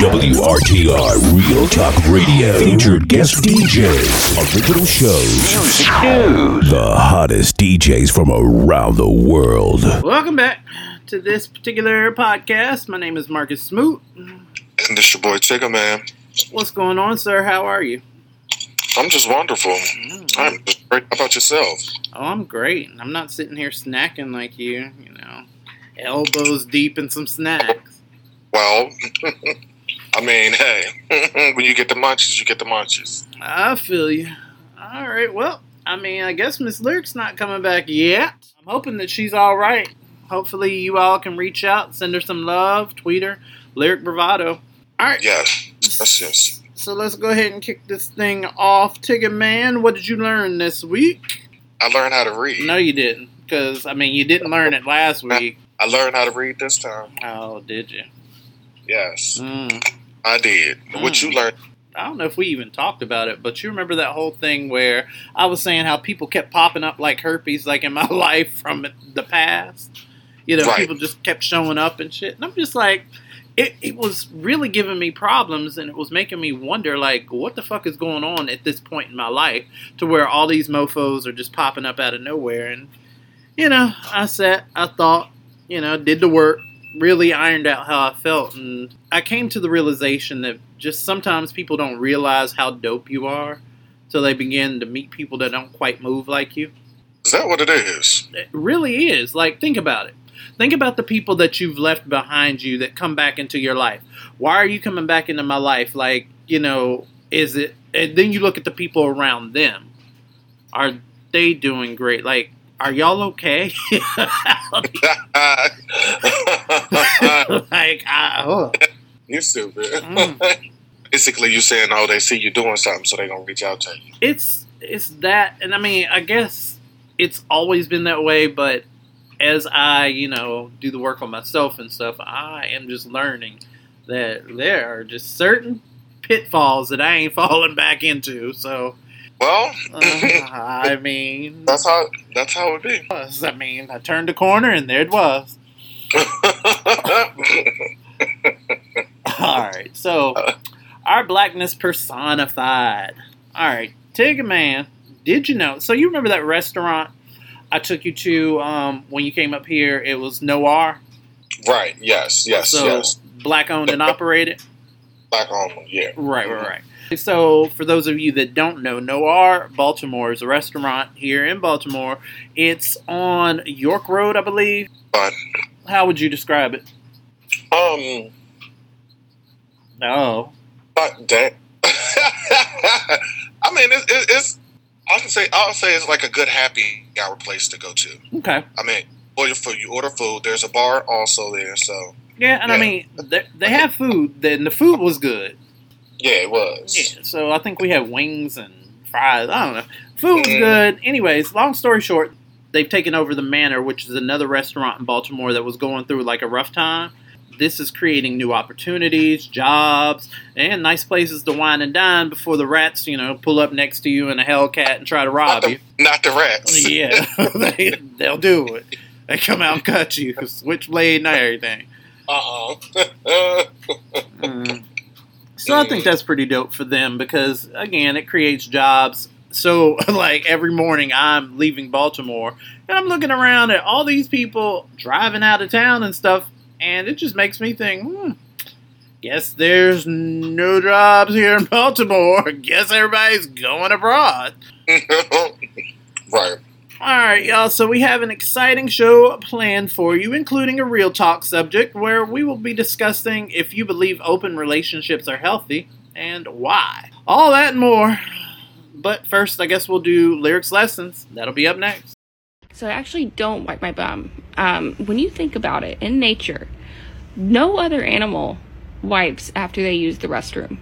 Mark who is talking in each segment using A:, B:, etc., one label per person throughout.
A: WRTR Real Talk Radio. Featured guest DJs. Original shows. Music news. The hottest DJs from around the world.
B: Welcome back to this particular podcast. My name is Marcus Smoot.
C: And this your boy Tigger, man.
B: What's going on, sir? How are you?
C: I'm just wonderful. Mm. I'm just great. How about yourself?
B: Oh, I'm great. I'm not sitting here snacking like you, you know, elbows deep in some snacks.
C: Well, I mean, hey, when you get the munchies, you get the munchies.
B: I feel you. All right. Well, I mean, I guess Miss Lyric's not coming back yet. I'm hoping that she's all right. Hopefully, you all can reach out, send her some love, tweet her, Lyric Bravado. All right.
C: Yes. Yes, yes.
B: So let's go ahead and kick this thing off. Tigger Man, what did you learn this week?
C: I learned how to read.
B: No, you didn't. Because, I mean, you didn't learn it last week.
C: I learned how to read this time.
B: Oh, did you?
C: Yes. Mm. I did. Mm. What you mm. learned?
B: I don't know if we even talked about it, but you remember that whole thing where I was saying how people kept popping up like herpes, like in my life from the past. You know, right. people just kept showing up and shit. And I'm just like, it, it was really giving me problems and it was making me wonder, like, what the fuck is going on at this point in my life to where all these mofos are just popping up out of nowhere. And, you know, I sat, I thought, you know, did the work, really ironed out how I felt. And I came to the realization that just sometimes people don't realize how dope you are till they begin to meet people that don't quite move like you.
C: Is that what it is?
B: It really is. Like, think about it. Think about the people that you've left behind you that come back into your life. Why are you coming back into my life? Like, you know, is it. And then you look at the people around them. Are they doing great? Like, are y'all okay? like, I, oh.
C: You're stupid. Mm. Basically, you're saying, oh, they see you doing something, so they're gonna reach out to you.
B: It's it's that, and I mean, I guess it's always been that way, but as I, you know, do the work on myself and stuff, I am just learning that there are just certain pitfalls that I ain't falling back into. So
C: well,
B: uh, I mean,
C: that's how that's how it be.
B: I mean, I turned a corner and there it was. All right, so our blackness personified. All right, Tig Man, did you know? So you remember that restaurant I took you to um, when you came up here? It was Noir.
C: Right. Yes. Yes.
B: So
C: yes.
B: Black owned and operated.
C: Black owned. Yeah.
B: Right. Right. Right. So, for those of you that don't know, Noir Baltimore is a restaurant here in Baltimore. It's on York Road, I believe.
C: Fun.
B: How would you describe it?
C: Um.
B: No.
C: But damn. I mean, it's, it's. I can say I'll say it's like a good happy hour place to go to.
B: Okay.
C: I mean, order food. You order food. There's a bar also there, so.
B: Yeah, and yeah. I mean, they, they have food. Then the food was good.
C: Yeah, it was.
B: Yeah, so I think we had wings and fries. I don't know. Food was good. Anyways, long story short, they've taken over the Manor, which is another restaurant in Baltimore that was going through like a rough time. This is creating new opportunities, jobs, and nice places to wine and dine before the rats, you know, pull up next to you in a Hellcat and try to rob
C: not the,
B: you.
C: Not the rats.
B: Yeah, they, they'll do it. They come out and cut you, switchblade and everything.
C: Uh
B: oh. mm. So I think that's pretty dope for them because again, it creates jobs. So like every morning I'm leaving Baltimore and I'm looking around at all these people driving out of town and stuff, and it just makes me think, hmm, guess there's no jobs here in Baltimore. Guess everybody's going abroad.
C: right.
B: All right, y'all. So we have an exciting show planned for you, including a real talk subject where we will be discussing if you believe open relationships are healthy and why. All that and more. But first, I guess we'll do lyrics lessons. That'll be up next.
D: So I actually don't wipe my bum. Um, when you think about it, in nature, no other animal wipes after they use the restroom.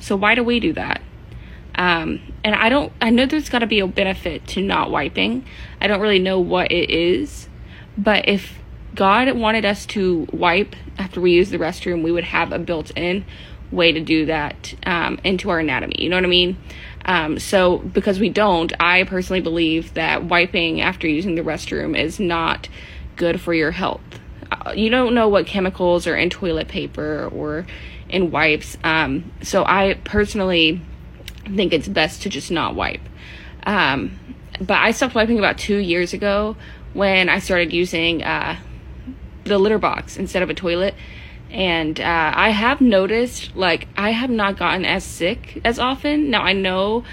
D: So why do we do that? Um, and I don't, I know there's got to be a benefit to not wiping. I don't really know what it is, but if God wanted us to wipe after we use the restroom, we would have a built in way to do that um, into our anatomy. You know what I mean? Um, so, because we don't, I personally believe that wiping after using the restroom is not good for your health. uh, you don't know what chemicals are in toilet paper or in wipes. Um, so I personally think it's best to just not wipe. Um, but I stopped wiping about two years ago when I started using uh, the litter box instead of a toilet. And uh, I have noticed, like, I have not gotten as sick as often. Now, I know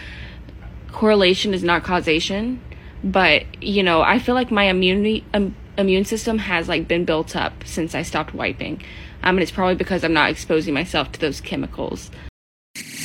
D: correlation is not causation, but, you know, I feel like my immunity, um, immune system has, like, been built up since I stopped wiping. Um, and it's probably because I'm not exposing myself to those chemicals.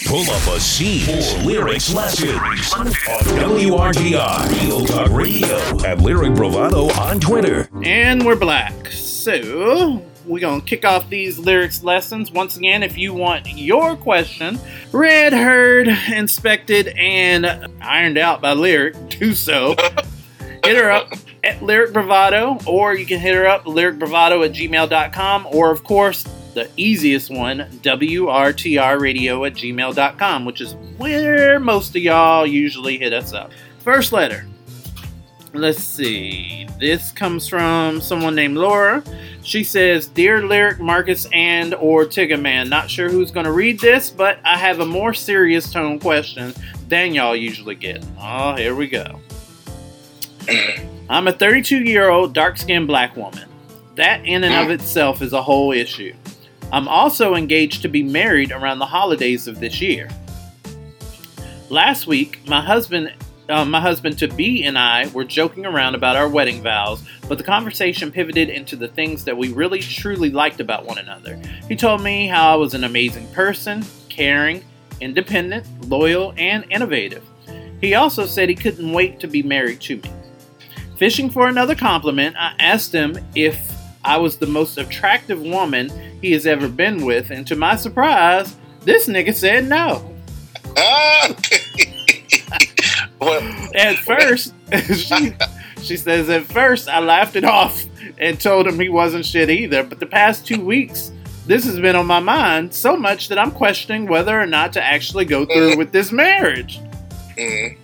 A: Pull up a seat for lyrics lessons on WRTR, Real Talk Radio, and Lyric Bravado on Twitter.
B: And we're black. So, we're going to kick off these lyrics lessons. Once again, if you want your question read, heard, inspected, and ironed out by Lyric, do so. hit her up at Lyric Bravado, or you can hit her up, lyricbravado at gmail.com, or of course, the easiest one, WRTRradio at gmail.com, which is where most of y'all usually hit us up. First letter. Let's see. This comes from someone named Laura. She says, "Dear Lyric, Marcus, and or Tigga Man, not sure who's going to read this, but I have a more serious tone question than y'all usually get. Oh, here we go. I'm a 32 year old dark skinned black woman. That in and of itself is a whole issue. I'm also engaged to be married around the holidays of this year. Last week, my husband, uh, my husband to be, and I were joking around about our wedding vows, but the conversation pivoted into the things that we really truly liked about one another. He told me how I was an amazing person, caring, independent, loyal, and innovative. He also said he couldn't wait to be married to me. Fishing for another compliment, I asked him if I was the most attractive woman he has ever been with, and to my surprise, this nigga said no. at first, she, she says, at first I laughed it off and told him he wasn't shit either, but the past two weeks, this has been on my mind so much that I'm questioning whether or not to actually go through with this marriage. Mm-hmm.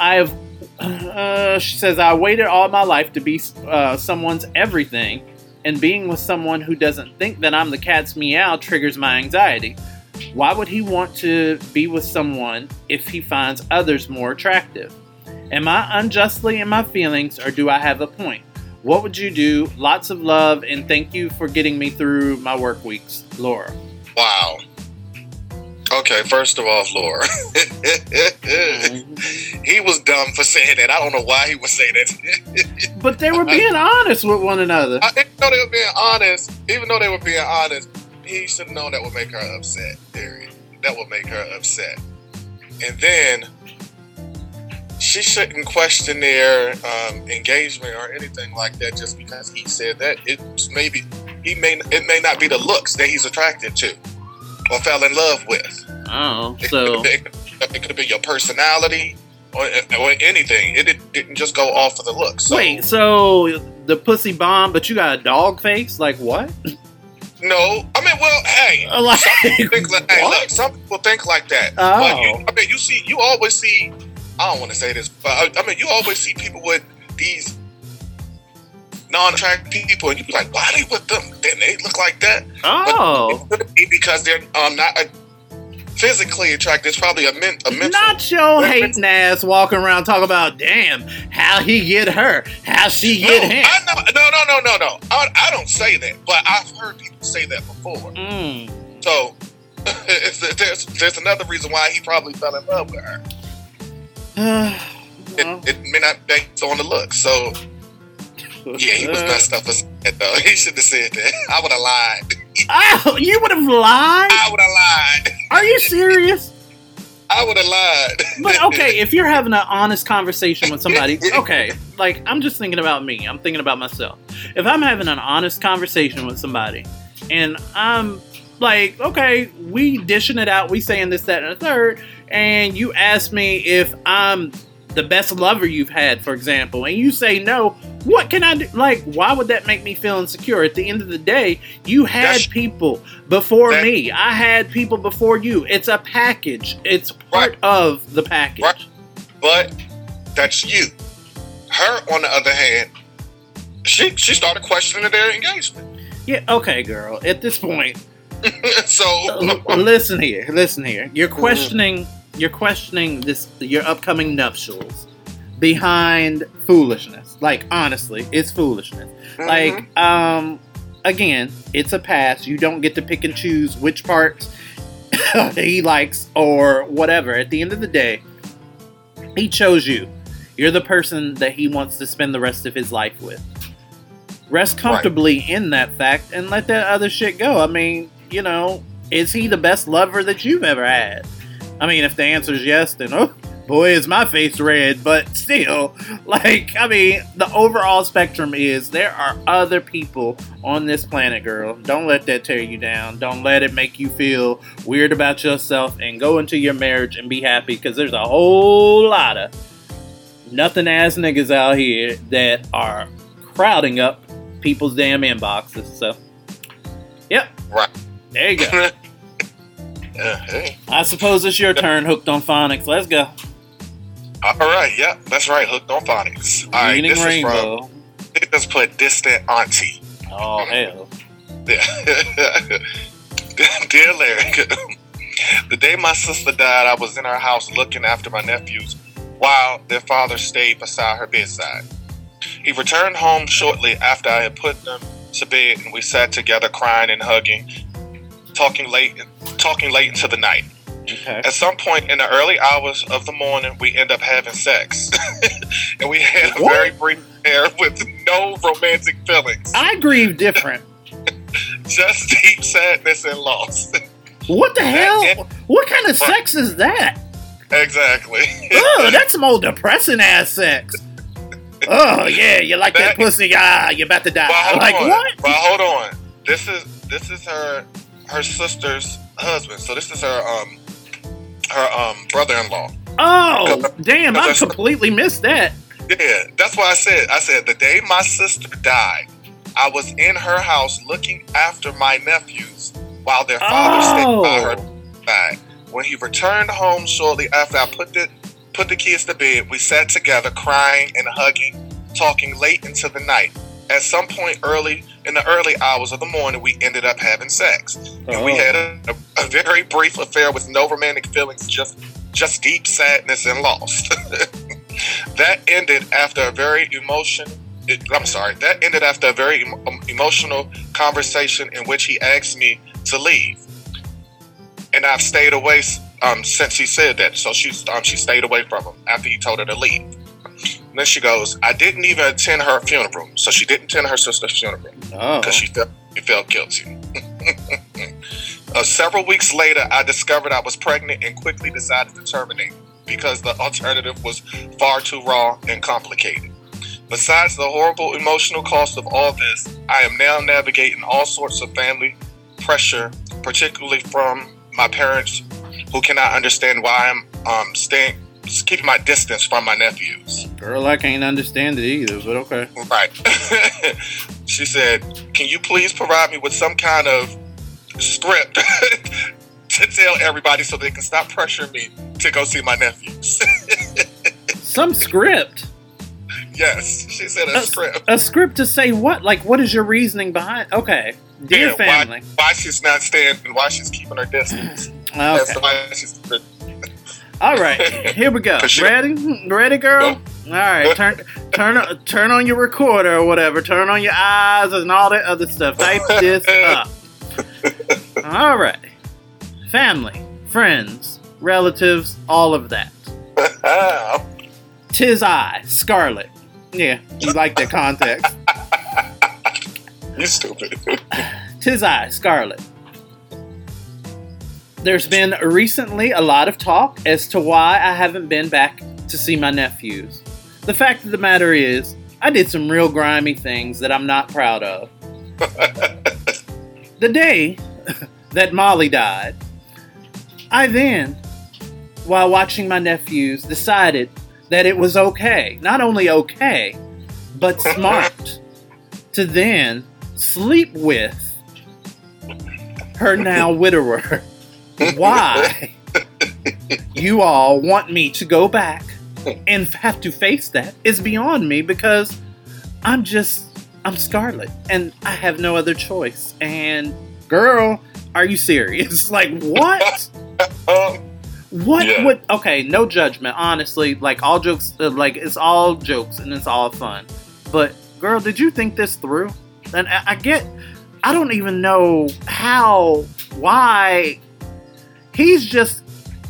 B: I have uh, she says, I waited all my life to be uh, someone's everything, and being with someone who doesn't think that I'm the cat's meow triggers my anxiety. Why would he want to be with someone if he finds others more attractive? Am I unjustly in my feelings, or do I have a point? What would you do? Lots of love, and thank you for getting me through my work weeks, Laura.
C: Wow. Okay, first of all, Laura, he was dumb for saying that. I don't know why he was saying that.
B: but they were being honest with one another.
C: I didn't know they were being honest. Even though they were being honest, he should have known that would make her upset. Period. That would make her upset. And then she shouldn't question their um, engagement or anything like that just because he said that. It maybe he may it may not be the looks that he's attracted to or fell in love with.
B: Oh, so
C: it could have been your personality or, or anything. It, it, didn't just go off of the looks.
B: So, Wait, so the pussy bomb, but you got a dog face? Like what?
C: No, I mean, well, hey, like, some people think like, hey, look, some people think like that.
B: Oh.
C: But you, I mean, you see, you always see. I don't want to say this, but I, I mean, you always see people with these non-attractive people, and you be like, "Why are they with them? Then they look like that."
B: Oh,
C: but it be because they're um, not uh, physically attracted. It's probably a, men- a mental.
B: Not your hating ass walking around talking about, "Damn, how he get her? How she get
C: no,
B: him?"
C: I know, no, no, no, no, no. I, I, don't say that, but I've heard people say that before.
B: Mm.
C: So there's there's another reason why he probably fell in love with her. well. it, it may not be on the look. So yeah, he was messed up as that though. He should have said that. I would have lied.
B: Oh, you would have lied?
C: I would have lied.
B: Are you serious?
C: I would have lied.
B: but okay, if you're having an honest conversation with somebody, okay, like I'm just thinking about me. I'm thinking about myself. If I'm having an honest conversation with somebody, and I'm like, okay, we dishing it out, we saying this, that, and a third, and you ask me if I'm the best lover you've had, for example, and you say no, what can I do? Like, why would that make me feel insecure? At the end of the day, you had that's, people before that, me. I had people before you. It's a package. It's part right. of the package.
C: Right. But that's you. Her, on the other hand, she she started questioning their engagement.
B: Yeah, okay, girl. At this point,
C: so
B: listen here, listen here. You're mm-hmm. questioning, you're questioning this your upcoming nuptials behind foolishness. Like honestly, it's foolishness. Like um, again, it's a pass. You don't get to pick and choose which parts he likes or whatever. At the end of the day, he chose you. You're the person that he wants to spend the rest of his life with. Rest comfortably in that fact and let that other shit go. I mean, you know, is he the best lover that you've ever had? I mean, if the answer is yes, then oh boy, is my face red. But still, like, I mean, the overall spectrum is there are other people on this planet, girl. Don't let that tear you down. Don't let it make you feel weird about yourself and go into your marriage and be happy because there's a whole lot of nothing ass niggas out here that are crowding up people's damn inboxes. So, yep.
C: Right.
B: There you go.
C: Uh, hey.
B: I suppose it's your turn, hooked on phonics. Let's go.
C: All right, yeah, that's right. Hooked on phonics. All right, this
B: Rainbow.
C: is from. It just put distant auntie.
B: Oh hmm. hell. Yeah.
C: Dear Larry, the day my sister died, I was in her house looking after my nephews while their father stayed beside her bedside. He returned home shortly after I had put them to bed, and we sat together, crying and hugging, talking late, talking late into the night.
B: Okay.
C: At some point in the early hours of the morning, we end up having sex, and we had a
B: What?
C: very brief affair with no romantic feelings,
B: I grieve different.
C: just deep sadness and loss.
B: What the hell?
C: it-
B: What kind of sex is that?
C: exactly.
B: Oh, that's some old depressing ass sex. Oh yeah, you like that
C: That-
B: pussy? Ah, you're about to die.
C: Hold
B: like
C: on.
B: what?
C: But hold on. This is this is her her sister's husband. So this is her um her um brother-in-law.
B: Oh, damn! I
C: Because-
B: completely missed that.
C: Yeah, that's why I said I said the day my sister died, I was in her house looking after my nephews while their father stayed by her
B: Oh,
C: side. When he returned home shortly after I put the put the kids to bed, we sat together crying and hugging, talking late into the night. At some point early in the early hours of the morning, we ended up having sex. And we
B: Oh.
C: had a, a, a very brief affair with no romantic feelings, just just deep sadness and loss. that ended after a very emotion. It, I'm sorry. That ended after a very em- um, emotional conversation in which he asked me to leave, and I've stayed away um, since he said that. So she's um, she stayed away from him after he told her to leave. And then she goes, "I didn't even attend her funeral, so she didn't attend her sister's funeral
B: oh.
C: because she felt she felt guilty." uh, several weeks later, I discovered I was pregnant and quickly decided to terminate because the alternative was far too raw and complicated. Besides the horrible emotional cost of all this, I am now navigating all sorts of family pressure, particularly from my parents who cannot understand why I'm um, staying, keeping my distance from my nephews.
B: Girl, I can't understand it either, but okay.
C: Right. she said, Can you please provide me with some kind of script to tell everybody so they can stop pressuring me to go see my nephews?
B: Some script.
C: yes, she said a
B: A,
C: script.
B: a script to say what? Like, what is your reasoning behind? Okay, dear
C: Yeah,
B: family.
C: Why, why she's not staying and why she's keeping her distance. That's
B: Okay.
C: why she's.
B: All right, here we go. Ready? Ready, girl? All right, turn turn turn on your recorder or whatever. Turn on your eyes and all that other stuff. Type this up. All right, family, friends, relatives, all of that. Tis I, Scarlet. Yeah, you like the context.
C: you stupid.
B: Tis I, Scarlet. There's been recently a lot of talk as to why I haven't been back to see my nephews. The fact of the matter is, I did some real grimy things that I'm not proud of. the day that Molly died, I then, while watching my nephews, decided that it was okay, not only okay, but smart, to then sleep with her now widower. Why you all want me to go back and have to face that is beyond me because I'm just I'm Scarlet and I have no other choice. And girl, are you serious? like what? what yeah. would okay? No judgment, honestly. Like all jokes, uh, like it's all jokes and it's all fun. But girl, did you think this through? And I, I get, I don't even know how, why. He's just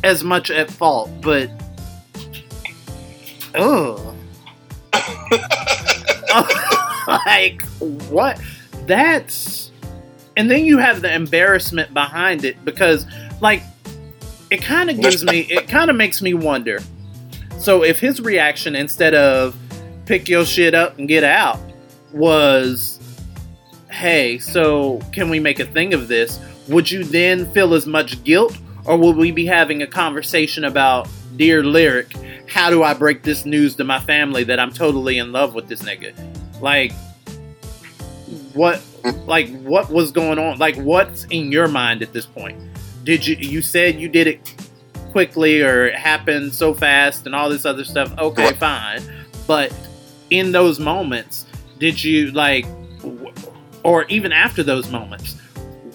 B: as much at fault, but oh, like what? That's and then you have the embarrassment behind it because like it kind of gives me it kind of makes me wonder. So if his reaction instead of pick your shit up and get out was hey so can we make a thing of this? Would you then feel as much guilt or will we be having a conversation about dear lyric how do i break this news to my family that i'm totally in love with this nigga? Like what like what was going on? Like what's in your mind at this point? Did you you said you did it quickly or it happened so fast and all this other stuff. Okay fine. But in those moments did you like or even after those moments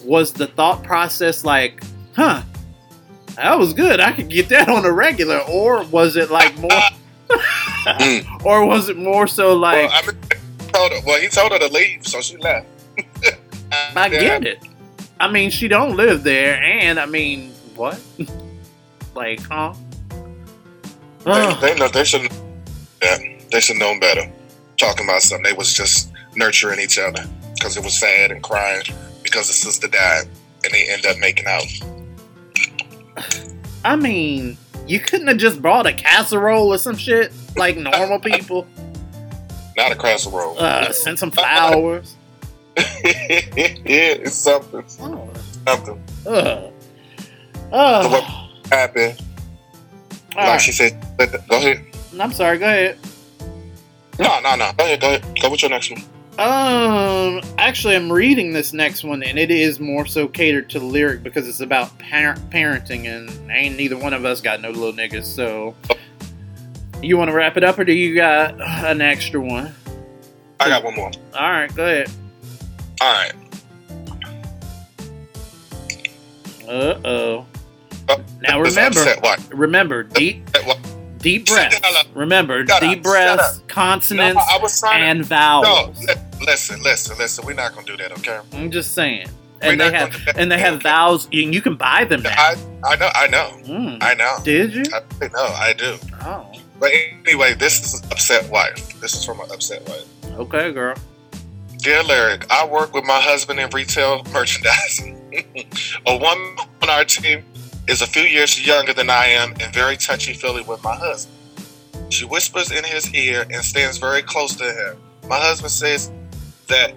B: was the thought process like huh that was good i could get that on a regular or was it like more mm. or was it more so like
C: well, I mean, told her, well he told her to leave so she left
B: I get it. I mean, she don't live there, and I mean, what? like, huh?
C: They, they know they should. Yeah, they should know better. Talking about something, they was just nurturing each other because it was sad and crying because the sister died, and they end up making out.
B: I mean, you couldn't have just brought a casserole or some shit like normal people.
C: Not a casserole.
B: Uh, send some flowers.
C: yeah, it's something. Oh. Something. Uh. Uh. So what happened? All like right. she said, go ahead.
B: I'm sorry, go ahead.
C: No, no, no. Go ahead, go ahead. Go with your next one.
B: Um, actually, I'm reading this next one, and it is more so catered to the lyric because it's about par- parenting, and ain't neither one of us got no little niggas. So, you want to wrap it up, or do you got an extra one?
C: I got one more.
B: All right, go ahead.
C: All right.
B: Uh oh. Now remember, remember deep, deep breaths. Remember deep breaths, consonants, no, and vowels.
C: No, listen, listen, listen. We're not gonna do that, okay?
B: I'm just saying. And they have and they have okay. vowels, and you can buy them now.
C: I, I know, I know, mm. I know.
B: Did you?
C: I know, I do. Oh. But anyway, this is upset wife. This is from an upset wife.
B: Okay, girl.
C: Dear Larry, I work with my husband in retail merchandising. a woman on our team is a few years younger than I am and very touchy feely with my husband. She whispers in his ear and stands very close to him. My husband says that,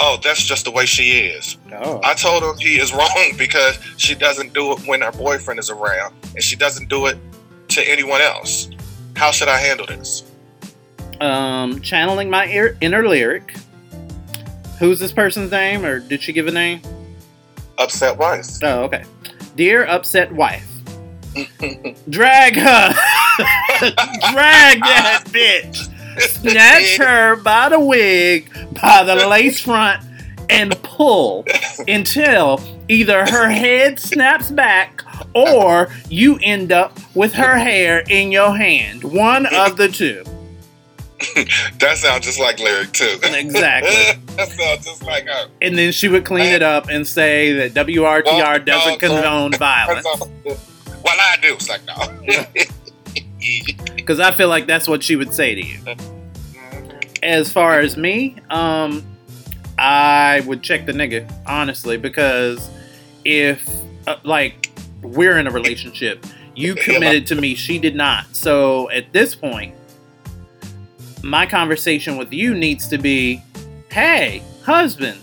C: oh, that's just the way she is. Oh. I told him he is wrong because she doesn't do it when her boyfriend is around and she doesn't do it to anyone else. How should I handle this?
B: um, channeling my ear, inner lyric. Who's this person's name, or did she give a name?
C: Upset wife.
B: Oh, okay. Dear upset wife, drag her, drag that bitch, snatch her by the wig, by the lace front, and pull until either her head snaps back or you end up with her hair in your hand. One of the two.
C: that sounds just like lyric too.
B: Exactly.
C: that sounds just like her.
B: And then she would clean it up and say that WRTR well, doesn't no, condone no. violence.
C: Well, I do. It's like no.
B: Because I feel like that's what she would say to you. As far as me, um, I would check the nigga honestly because if uh, like we're in a relationship, you committed to me, she did not. So at this point my conversation with you needs to be hey, husband,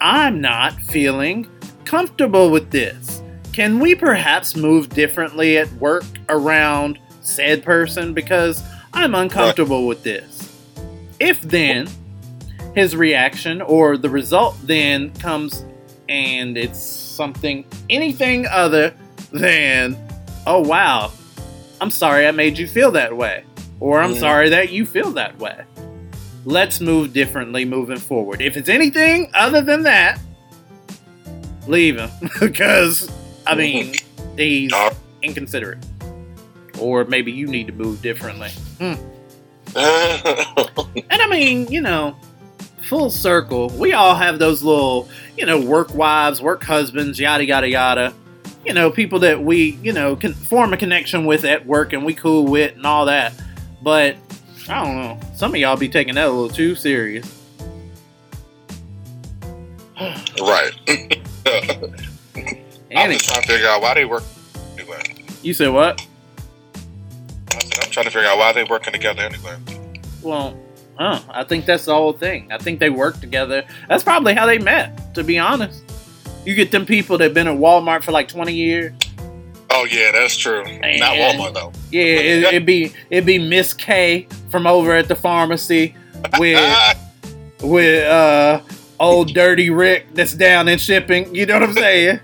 B: I'm not feeling comfortable with this. Can we perhaps move differently at work around said person because I'm uncomfortable with this? If then his reaction or the result then comes and it's something, anything other than, oh wow, I'm sorry I made you feel that way or I'm mm. sorry that you feel that way. let's move differently moving forward. If it's anything other than that, leave him because I mean he's inconsiderate, or maybe you need to move differently. Hmm. and I mean, you know, full circle, we all have those little, you know, work wives, work husbands, yada yada yada. You know, people that we, you know, can form a connection with at work and we cool with and all that. But I don't know. Some of y'all be taking that a little too serious.
C: right. I'm just trying to figure out why they work anyway.
B: You said what?
C: I'm trying to figure out why they working together anyway.
B: Well, huh, I think that's the whole thing. I think they work together. That's probably how they met, to be honest. You get them people that have been at Walmart for like 20 years.
C: Oh yeah, that's true. And Not Walmart though.
B: Yeah, it, would be it'd be Miss K from over at the pharmacy with with uh old dirty Rick that's down in shipping. You know what I'm saying?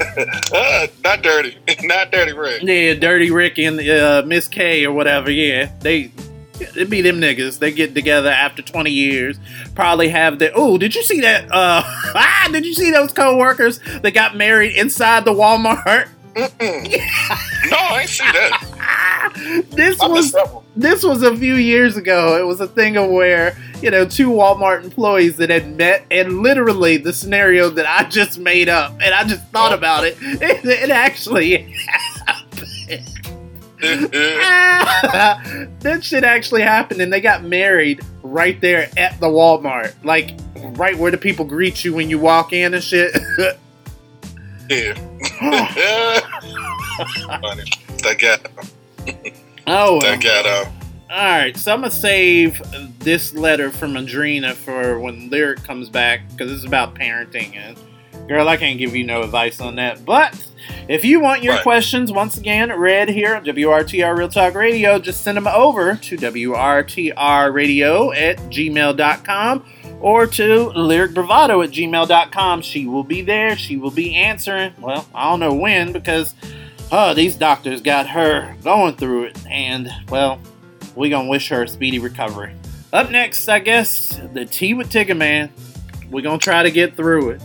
C: Uh, not dirty, not dirty Rick.
B: Yeah, dirty Rick and uh, Miss K or whatever. Yeah, they It'd be them niggas. They get together after 20 years. Probably have the. Oh, did you see that? Uh, ah, did you see those co-workers that got married inside the Walmart?
C: no, I ain't see that.
B: this I was this was a few years ago. It was a thing of where you know two Walmart employees that had met, and literally the scenario that I just made up, and I just thought oh. about it. It, it actually happened. that shit actually happened, and they got married right there at the Walmart, like right where the people greet you when you walk in and shit.
C: yeah. that got.
B: Oh.
C: That got. Uh,
B: all right, so I'm gonna save this letter from Adrena for when Lyric comes back because it's about parenting and girl, I can't give you no advice on that, but if you want your right. questions, once again, read here at WRTR Real Talk Radio, just send them over to WRTRradio at gmail.com or to Lyric Bravado at gmail.com. She will be there. She will be answering. Well, I don't know when because uh, these doctors got her going through it. And, well, we going to wish her a speedy recovery. Up next, I guess, the tea with Tigger Man. We're going to try to get through it.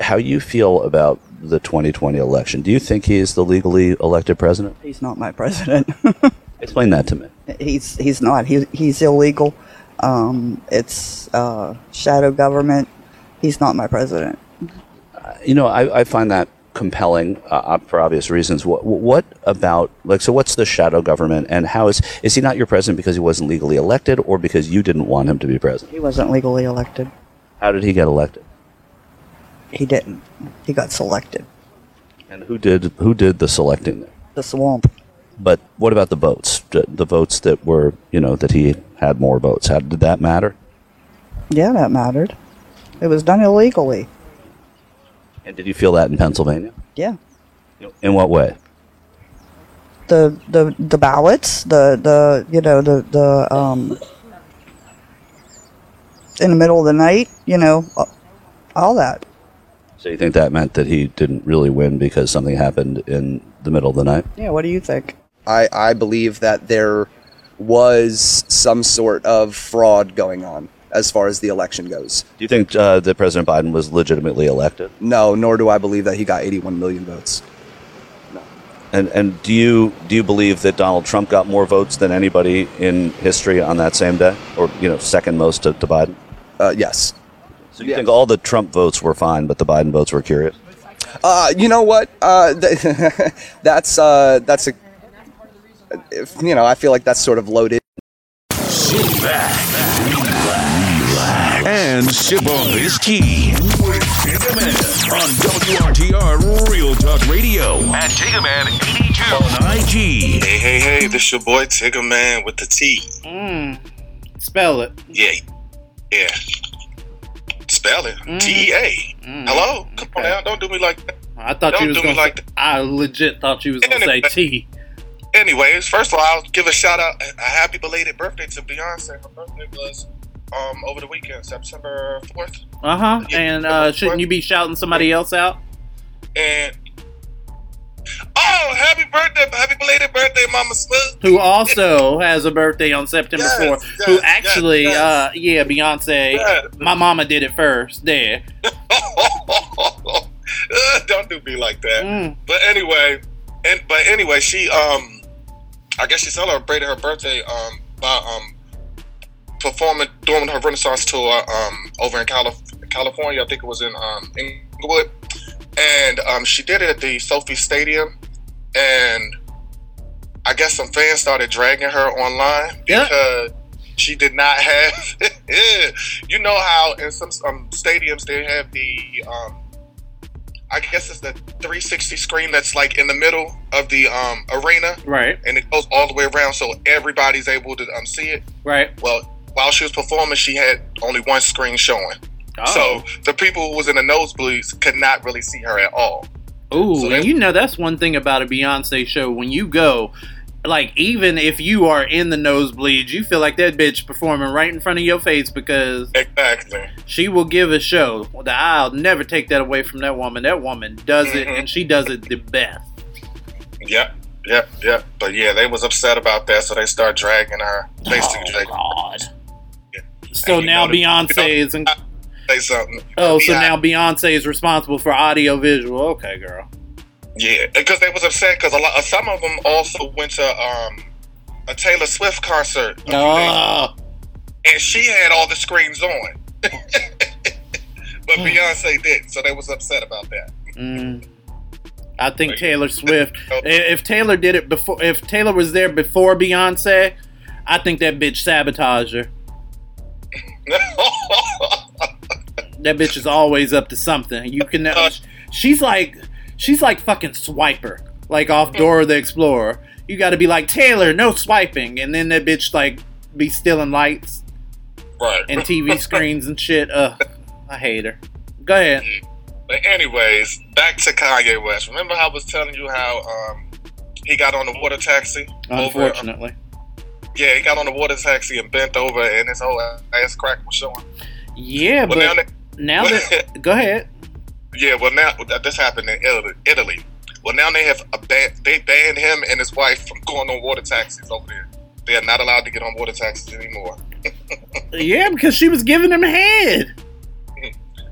E: How you feel about the 2020 election. Do you think he is the legally elected president?
F: He's not my president.
E: Explain that to me.
F: He's he's not. He, he's illegal. Um, it's uh, shadow government. He's not my president.
E: Uh, you know, I, I, find that compelling uh, for obvious reasons. What, what about like so? What's the shadow government, and how is is he not your president because he wasn't legally elected, or because you didn't want him to be president?
F: He wasn't legally elected.
E: How did he get elected?
F: He didn't. He got selected.
E: And who did who did the selecting there?
F: The swamp.
E: But what about the votes? The votes that were, you know, that he had more votes. How did that matter?
F: Yeah, that mattered. It was done illegally.
E: And did you feel that in Pennsylvania?
F: Yeah.
E: In what way?
F: The the the ballots, the the you know the the um in the middle of the night, you know, all that.
E: So you think that meant that he didn't really win because something happened in the middle of the night?
F: Yeah, what do you think?
G: I, I believe that there was some sort of fraud going on as far as the election goes.
E: Do you think uh, that President Biden was legitimately elected?
G: No, nor do I believe that he got 81 million votes.
E: No. And and do you do you believe that Donald Trump got more votes than anybody in history on that same day, or you know, second most to, to Biden?
G: Uh, yes.
E: So you yeah. think all the Trump votes were fine, but the Biden votes were curious?
G: Uh, you know what? Uh, that's uh, that's a. If, you know, I feel like that's sort of loaded.
A: Sit back, relax, and sip on this tea with Tiggerman on WRTR Real Talk Radio at Tiggerman82 on IG.
C: Hey, hey, hey! This your boy Tiggerman with the T.
B: Mm. Spell it.
C: Yeah, yeah. Spell it. Mm. T E A. Mm. Hello? Come okay. on now. Don't do me like that.
B: I thought Don't you was going like to. I legit thought you was going to say T.
C: Anyways, first of all, I'll give a shout out, a happy belated birthday to Beyonce. Her birthday was um, over the weekend, September 4th.
B: Uh-huh. And uh, shouldn't you be shouting somebody else out?
C: And Oh, happy birthday, happy belated birthday, Mama Smoot.
B: Who also has a birthday on September
C: Yes,
B: 4th.
C: yes,
B: who actually,
C: yes,
B: uh, yeah, Beyonce, my mama did it first. There.
C: Uh, Don't do me like that.
B: Mm.
C: But anyway, and but anyway, she um, I guess she celebrated her birthday um by um performing doing her Renaissance tour um over in Calif- California. I think it was in um Inglewood, and um she did it at the SoFi Stadium, and I guess some fans started dragging her online
B: Yeah.
C: because. She did not have, you know how in some um, stadiums they have the um, I guess it's the 360 screen that's like in the middle of the um, arena,
B: Right,
C: and it goes all the way around, so everybody's able to um, see it.
B: right.
C: Well, while she was performing, she had only one screen showing,
B: Oh.
C: so the people who was in the nosebleeds could not really see her at all.
B: Ooh,
C: So
B: and you know that's one thing about a Beyonce show. When you go, like even if you are in the nosebleeds, you feel like that bitch performing right in front of your face because
C: Exactly.
B: she will give a show. I'll never take that away from that woman. That woman does it,
C: Mhm.
B: and she does it the best.
C: Yep. Yep. Yep. But yeah, they was upset about that, so they start dragging her.
B: Oh
C: dragging
B: God.
C: Yeah.
B: So
C: you
B: now
C: know
B: Beyonce
C: you know-
B: is. In,
C: say something.
B: oh, so now Beyonce is responsible for audio visual. Okay, girl.
C: Yeah, because they was upset because a lot, of, some of them also went to um, a Taylor Swift concert,
B: Oh,
C: and she had all the screens on. but. Beyonce did, so they was upset about that.
B: Mm. I think Taylor Swift. If Taylor did it before, if Taylor was there before Beyonce, I think that bitch sabotaged her. That bitch is always up to something. You can.
C: Uh,
B: She's like, she's like fucking Swiper, like off Dora the Explorer. You got to be like Taylor, no swiping, and then that bitch like be stealing lights
C: right.
B: and TV screens and shit. Ugh, I hate her. Go ahead.
C: But anyways, back to Kanye West. Remember I was telling you how um, he got on the water taxi? over-
B: Unfortunately,
C: yeah, he got on the water taxi and bent over, and his whole ass crack was showing.
B: yeah,
C: Well, now
B: but
C: they,
B: now that go ahead.
C: yeah, well now this happened in Italy. Well, now they have a ban- they banned him and his wife from going on water taxis over there. They are not allowed to get on water taxis anymore.
B: Yeah, because she was giving him head.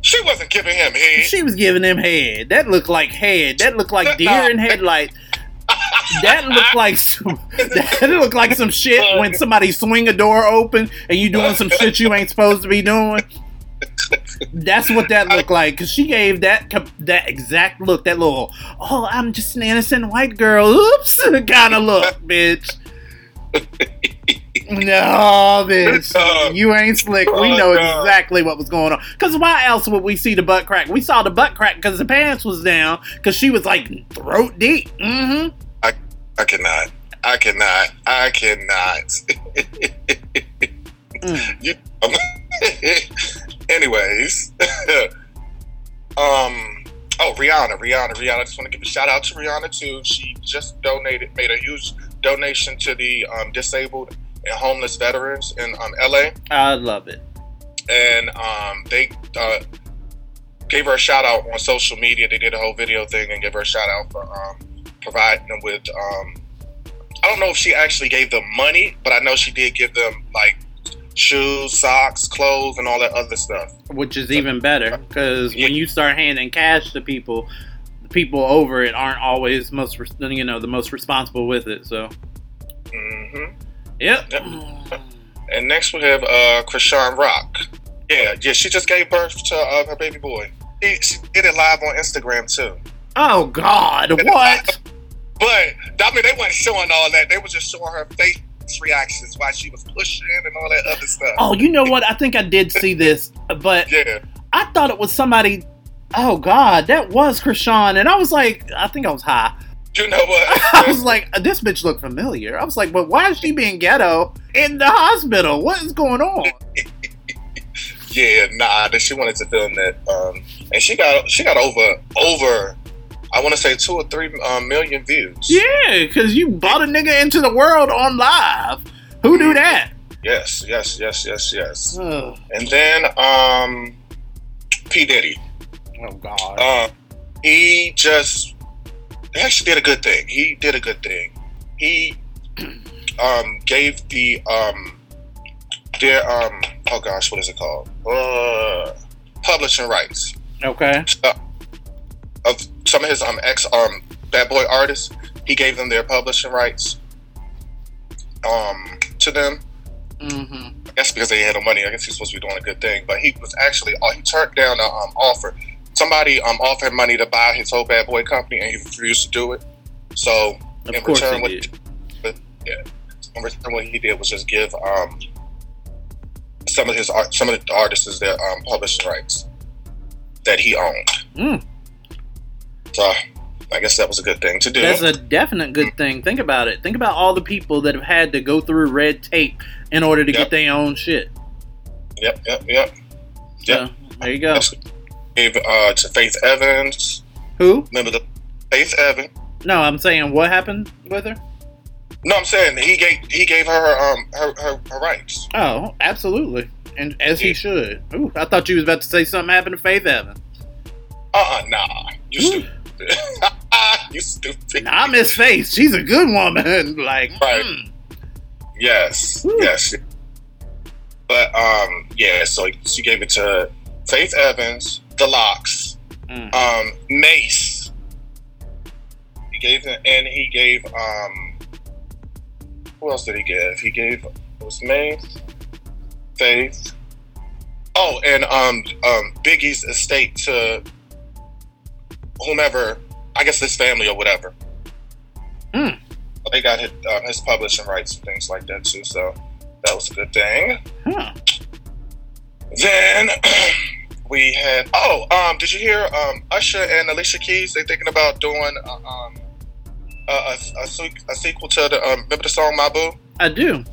C: She wasn't giving him head.
B: She was giving him head. That looked like head. That looked like deer in headlights. That looked like some, that looked like some shit when somebody swing a door open and you doing some shit you ain't supposed to be doing. That's what that looked like because she gave that that exact look, that little "oh, I'm just an innocent white girl," oops, kind of look, bitch. No, bitch, uh, you ain't slick. We uh, know uh. exactly what was going on. Cause why else would we see the butt crack? We saw the butt crack because the pants was down. Cause she was like throat deep. Mm-hmm.
C: I cannot. I cannot. I cannot.
B: Mm.
C: You- um, anyways, um, oh Rihanna, Rihanna, Rihanna. I just want to give a shout out to Rihanna too. She just donated, made a huge donation to the um, disabled and homeless veterans in um, LA,
B: I love it.
C: and um, they uh, gave her a shout out on social media. They did a whole video thing and gave her a shout out for um, providing them with. Um, I don't know if she actually gave them money, but I know she did give them like shoes, socks, clothes, and all that other stuff.
B: Which is even better because when you start handing cash to people, the people over it aren't always most you know the most responsible with it. So,
C: hmm
B: yep.
C: Yep. And next we have uh, Chrisean Rock. Yeah, yeah, she just gave birth to uh, her baby boy. She, she did it live on Instagram too.
B: Oh God, what?
C: But I mean, they weren't showing all that. They were just showing her face reactions while she was pushing and all that other stuff.
B: Oh, you know what? I think I did see this, but
C: Yeah,
B: I thought it was somebody. Oh God, that was Chrisean, and I was like, I think I was high.
C: you know what?
B: I was like, this bitch looked familiar. I was like, but why is she being ghetto in the hospital? What is going on?
C: yeah, nah. That she wanted to film that, um, and she got she got over over. I want to say two or three um, million views.
B: Yeah, because you brought a nigga into the world on live. Who do that?
C: Yes, yes, yes, yes, yes.
B: Ugh.
C: And then um, P Diddy.
B: Oh God.
C: Uh, he just he actually did a good thing. He did a good thing. He um, gave the um, their um, oh gosh, what is it called? Uh, publishing rights.
B: Okay.
C: Uh, of some of his um ex um bad boy artists, he gave them their publishing rights um to them.
B: Mm-hmm.
C: I guess because they had no money. I guess he's supposed to be doing a good thing, but he was actually uh, he turned down an um, offer. Somebody um offered money to buy his whole bad boy company, and he refused to do it. So
B: Of
C: in return,
B: he
C: what but, yeah, in return, what he did was just give um some of his art, some of the artists their um publishing rights that he owned.
B: Mm.
C: So I guess that was a good thing to do.
B: That's a definite good thing. Think about it. Think about all the people that have had to go through red tape in order to
C: Yep.
B: get their own shit.
C: Yep, yep, yep.
B: So, there you go.
C: Uh, to Faith Evans.
B: Who?
C: Remember the Faith Evans?
B: No, I'm saying what happened with her?
C: No, I'm saying he gave he gave her um her her, her rights.
B: Oh, absolutely. And as he should. Ooh, I thought you was about to say something happened to Faith Evans.
C: Uh uh nah. You
B: Ooh.
C: Stupid. you stupid.
B: Nah, Miss Faith, she's a good woman. like,
C: Right.
B: hmm.
C: Yes,
B: Woo.
C: yes. But um, yeah. So she gave it to Faith Evans, the LOX,
B: Mm.
C: um, Mase. He gave it, and he gave um, who else did he give? He gave it was Mase, Faith. Oh, and um, um, Biggie's estate to whomever, I guess his family or whatever.
B: Hmm.
C: They got his, um, his publishing rights and things like that too, so that was a good thing.
B: Huh.
C: Then we had oh, um, did you hear um, Usher and Alicia Keys? They're thinking about doing uh, um, a, a, a, a sequel to the um, remember the song My Boo?
B: I do.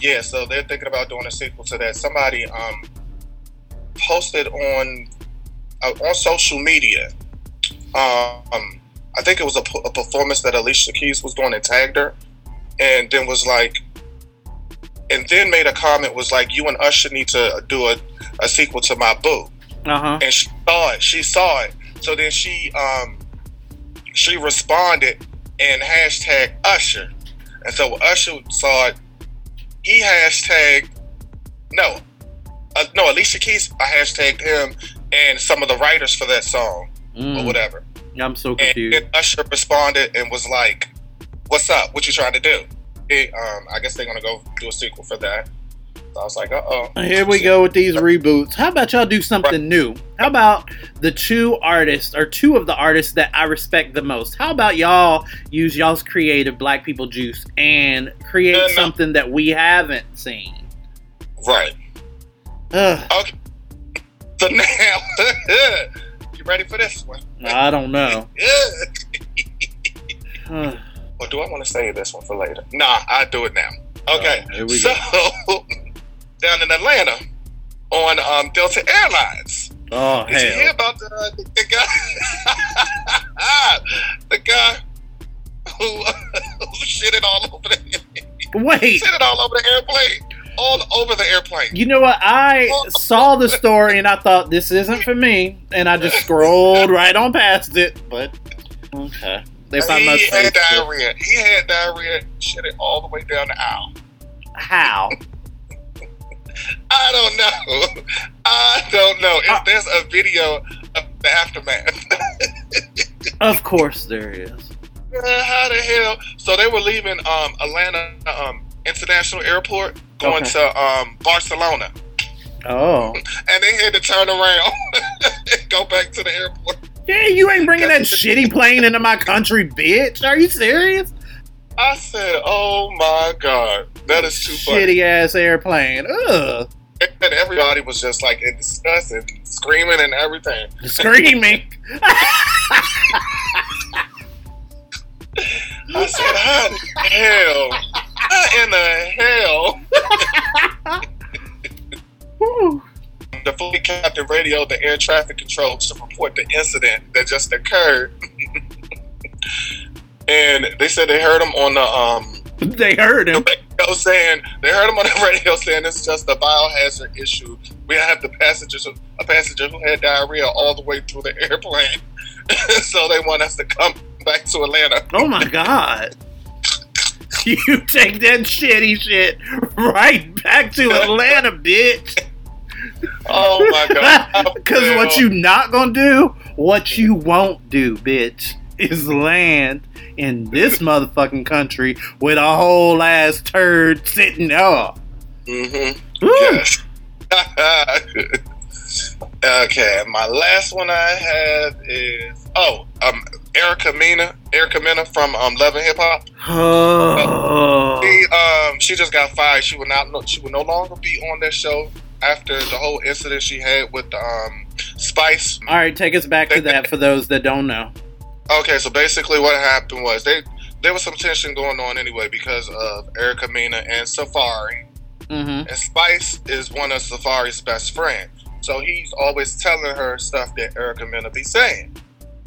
C: Yeah, so they're thinking about doing a sequel to that. Somebody um, posted on uh, on social media. Um, I think it was a performance that Alicia Keys was doing and tagged her, and then was like, and then made a comment was like, "You and Usher need to do a, a sequel to My Boo."
B: Uh huh.
C: and she saw it. She saw it. So then she um she responded and hashtag Usher. And so Usher saw it, he hashtagged no, uh, no Alicia Keys. I hashtagged him and some of the writers for that song or
B: Mm,
C: whatever.
B: I'm so
C: And
B: confused.
C: then Usher responded and was like, "What's up? What you trying to do?" It, um, I guess they're gonna go do a sequel for that. So I was like, "Uh oh."
B: Here we go with these reboots. How about y'all do something new? How about the two artists or two of the artists that I respect the most? How about y'all use y'all's creative black people juice and create
C: Uh, no.
B: something that we haven't seen?
C: Right.
B: Ugh,
C: Okay. So now, ready for this one?
B: I don't know.
C: Or do I want to save this one for later? Nah, I do it now. Okay.
B: Oh, here we
C: so down in Atlanta on um, Delta Airlines.
B: Oh
C: Did you hear about the, the, the guy? the guy who, who shitted all over the
B: Wait,
C: shitted all over the airplane, all over the airplane.
B: you know what? I saw the story and I thought this isn't for me, and I just scrolled right on past it. But okay, if I
C: he had diarrhea. He had diarrhea, shitted all the way down the aisle.
B: how?
C: I don't know. I don't know. If
B: Uh,
C: there's a video of the aftermath.
B: Of course there is.
C: Uh, How the hell? So they were leaving um, Atlanta um, International Airport, going
B: Okay.
C: to um, Barcelona,
B: Oh.
C: and they had to turn around and go back to the airport.
B: Yeah, you ain't bringing that shitty plane into my country, bitch. Are you serious?
C: I said, "Oh my god, that is too funny."
B: Shitty ass airplane. Ugh.
C: And everybody was just like in disgust and screaming and everything.
B: Screaming.
C: I said, "How the hell? In the hell?" The fleet captain radioed the air traffic control to report the incident that just occurred. and they said they heard him on the um
B: they heard him.
C: radio saying they heard him on the radio saying it's just a biohazard issue. We have the passengers a passenger who had diarrhea all the way through the airplane. so they want us to come back to Atlanta.
B: Oh my god. You take that shitty shit right back to Atlanta, bitch.
C: Oh my god.
B: Because what you not gonna do, what you won't do, bitch, is land in this motherfucking country with a whole ass turd sitting up.
C: Mm-hmm. Yes. okay, my last one I have is oh, um, Erica Mena, Erica Mena from um, Love and Hip Hop.
B: Oh.
C: She um she just got fired. She will not no, she will no longer be on that show after the whole incident she had with um Spice.
B: All right, take us back to that for those that don't know.
C: Okay, so basically what happened was they there was some tension going on anyway because of Erica Mena and Safaree.
B: Mm-hmm.
C: And Spice is one of Safaree's best friends. So he's always telling her stuff that Erica Mena be saying.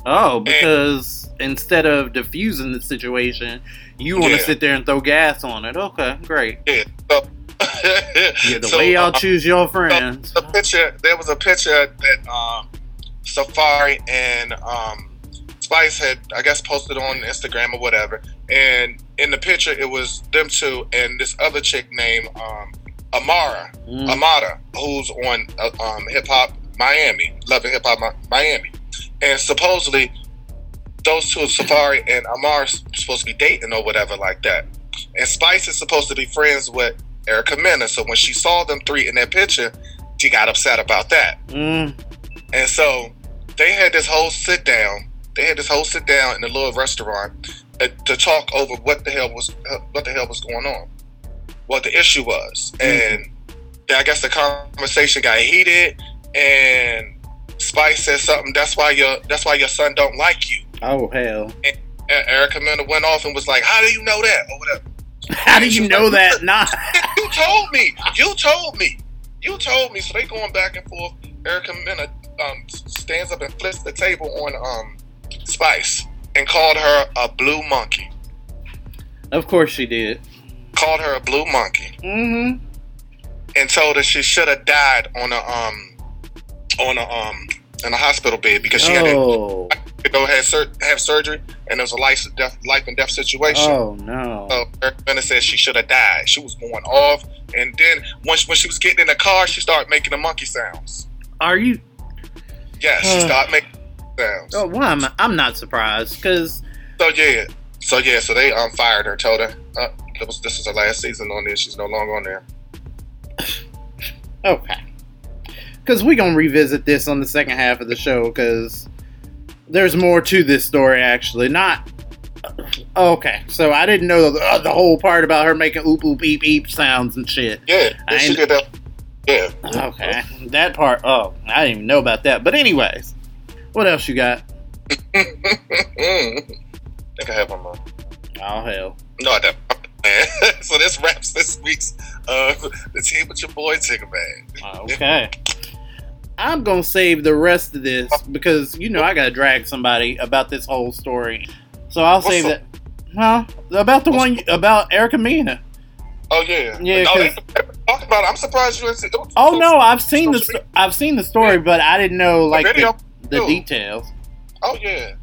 B: Oh, because instead of diffusing the situation, you want to
C: Yeah.
B: sit there and throw gas on it. Okay, great.
C: Yeah. So,
B: Yeah, the
C: so,
B: way y'all
C: uh,
B: choose your friends.
C: the picture there was a picture that um, Safaree and um, Spice had I guess posted on Instagram or whatever, and in the picture it was them two and this other chick named um, Amara
B: Mm.
C: Amada, who's on uh, um, Hip Hop Miami, Love and Hip Hop Miami, and supposedly those two Safaree and Amara s- supposed to be dating or whatever like that, and Spice is supposed to be friends with Erica Mena. So when she saw them three in that picture, she got upset about that.
B: Mm.
C: And so they had this whole sit down. They had this whole sit down in the little restaurant uh, to talk over what the hell was uh, what the hell was going on, what the issue was, and I guess the conversation got heated. And Spice said something. That's why your that's why your son don't like you.
B: Oh hell!
C: And Erica Mena went off and was like, "How do you know that?" or whatever.
B: How do you know that? Not.
C: You told me. You told me. You told me. So they going back and forth. Erica Mena um, stands up and flips the table on um, Spice and called her a blue monkey.
B: Of course she did.
C: Called her a blue monkey
B: Mm-hmm.
C: and told her she should have died on a um on a um in a hospital bed because she had to
B: Oh.
C: go have, sur- have surgery and it was a life death life and death situation.
B: Oh no.
C: So Erica said she should have died. She was going off, and then once when she was getting in the car, she started making the monkey sounds.
B: Are you?
C: She
B: Uh.
C: started making sounds.
B: Oh, well, I'm, I'm not surprised because
C: So yeah, so yeah, so they um fired her, told her uh, was this is her last season on there. She's no longer on there.
B: okay, because we're gonna revisit this on the second half of the show because there's more to this story actually. Not okay. So I didn't know the, uh, the whole part about her making oop oop beep eep sounds and shit.
C: Yeah,
B: I
C: she did that. Yeah,
B: Okay, that part. Oh, I didn't even know about that. But anyways, what else you got?
C: I think I have one more.
B: Oh hell.
C: No, I don't. So this wraps this week's uh the team with your boy Tigger Man.
B: Okay. I'm gonna save the rest of this because you know I gotta drag somebody about this whole story. So I'll
C: What's
B: save
C: up?
B: that. Huh? About the one about Erica Mena.
C: Oh yeah,
B: Yeah,
C: No, talked about it. I'm surprised you didn't see.
B: Oh no, I've seen the sto- I've seen the story, but I didn't know like the, the details.
C: Oh yeah.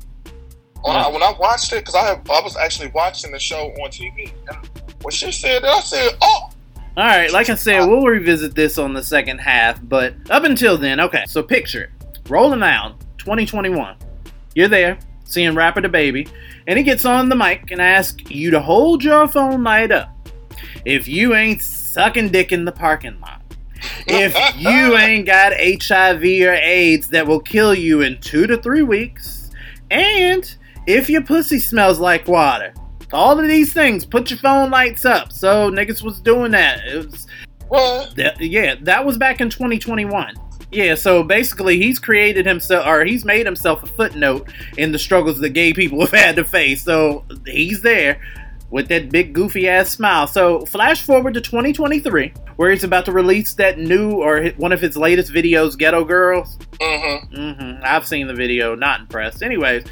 C: When, I, when I watched it, because I have, I was actually watching the show on TV, and when she said that, I said, "Oh,
B: All right, like I said, we'll revisit this on the second half, but up until then, okay. So picture it, Rolling Loud 2021. You're there, seeing Rapper DaBaby, and he gets on the mic and asks you to hold your phone light up if you ain't sucking dick in the parking lot. If you ain't got HIV or AIDS that will kill you in two to three weeks, and if your pussy smells like water. All of these things, put your phone lights up. So niggas was doing that. It was
C: what?"
B: that, yeah, that was back in 2021. Yeah, so basically he's created himself or he's made himself a footnote in the struggles that gay people have had to face. So he's there with that big goofy ass smile. So flash forward to 2023 where he's about to release that new or one of his latest videos Ghetto Girls.
C: Mm-hmm.
B: hmm I've seen the video, not impressed. Anyways,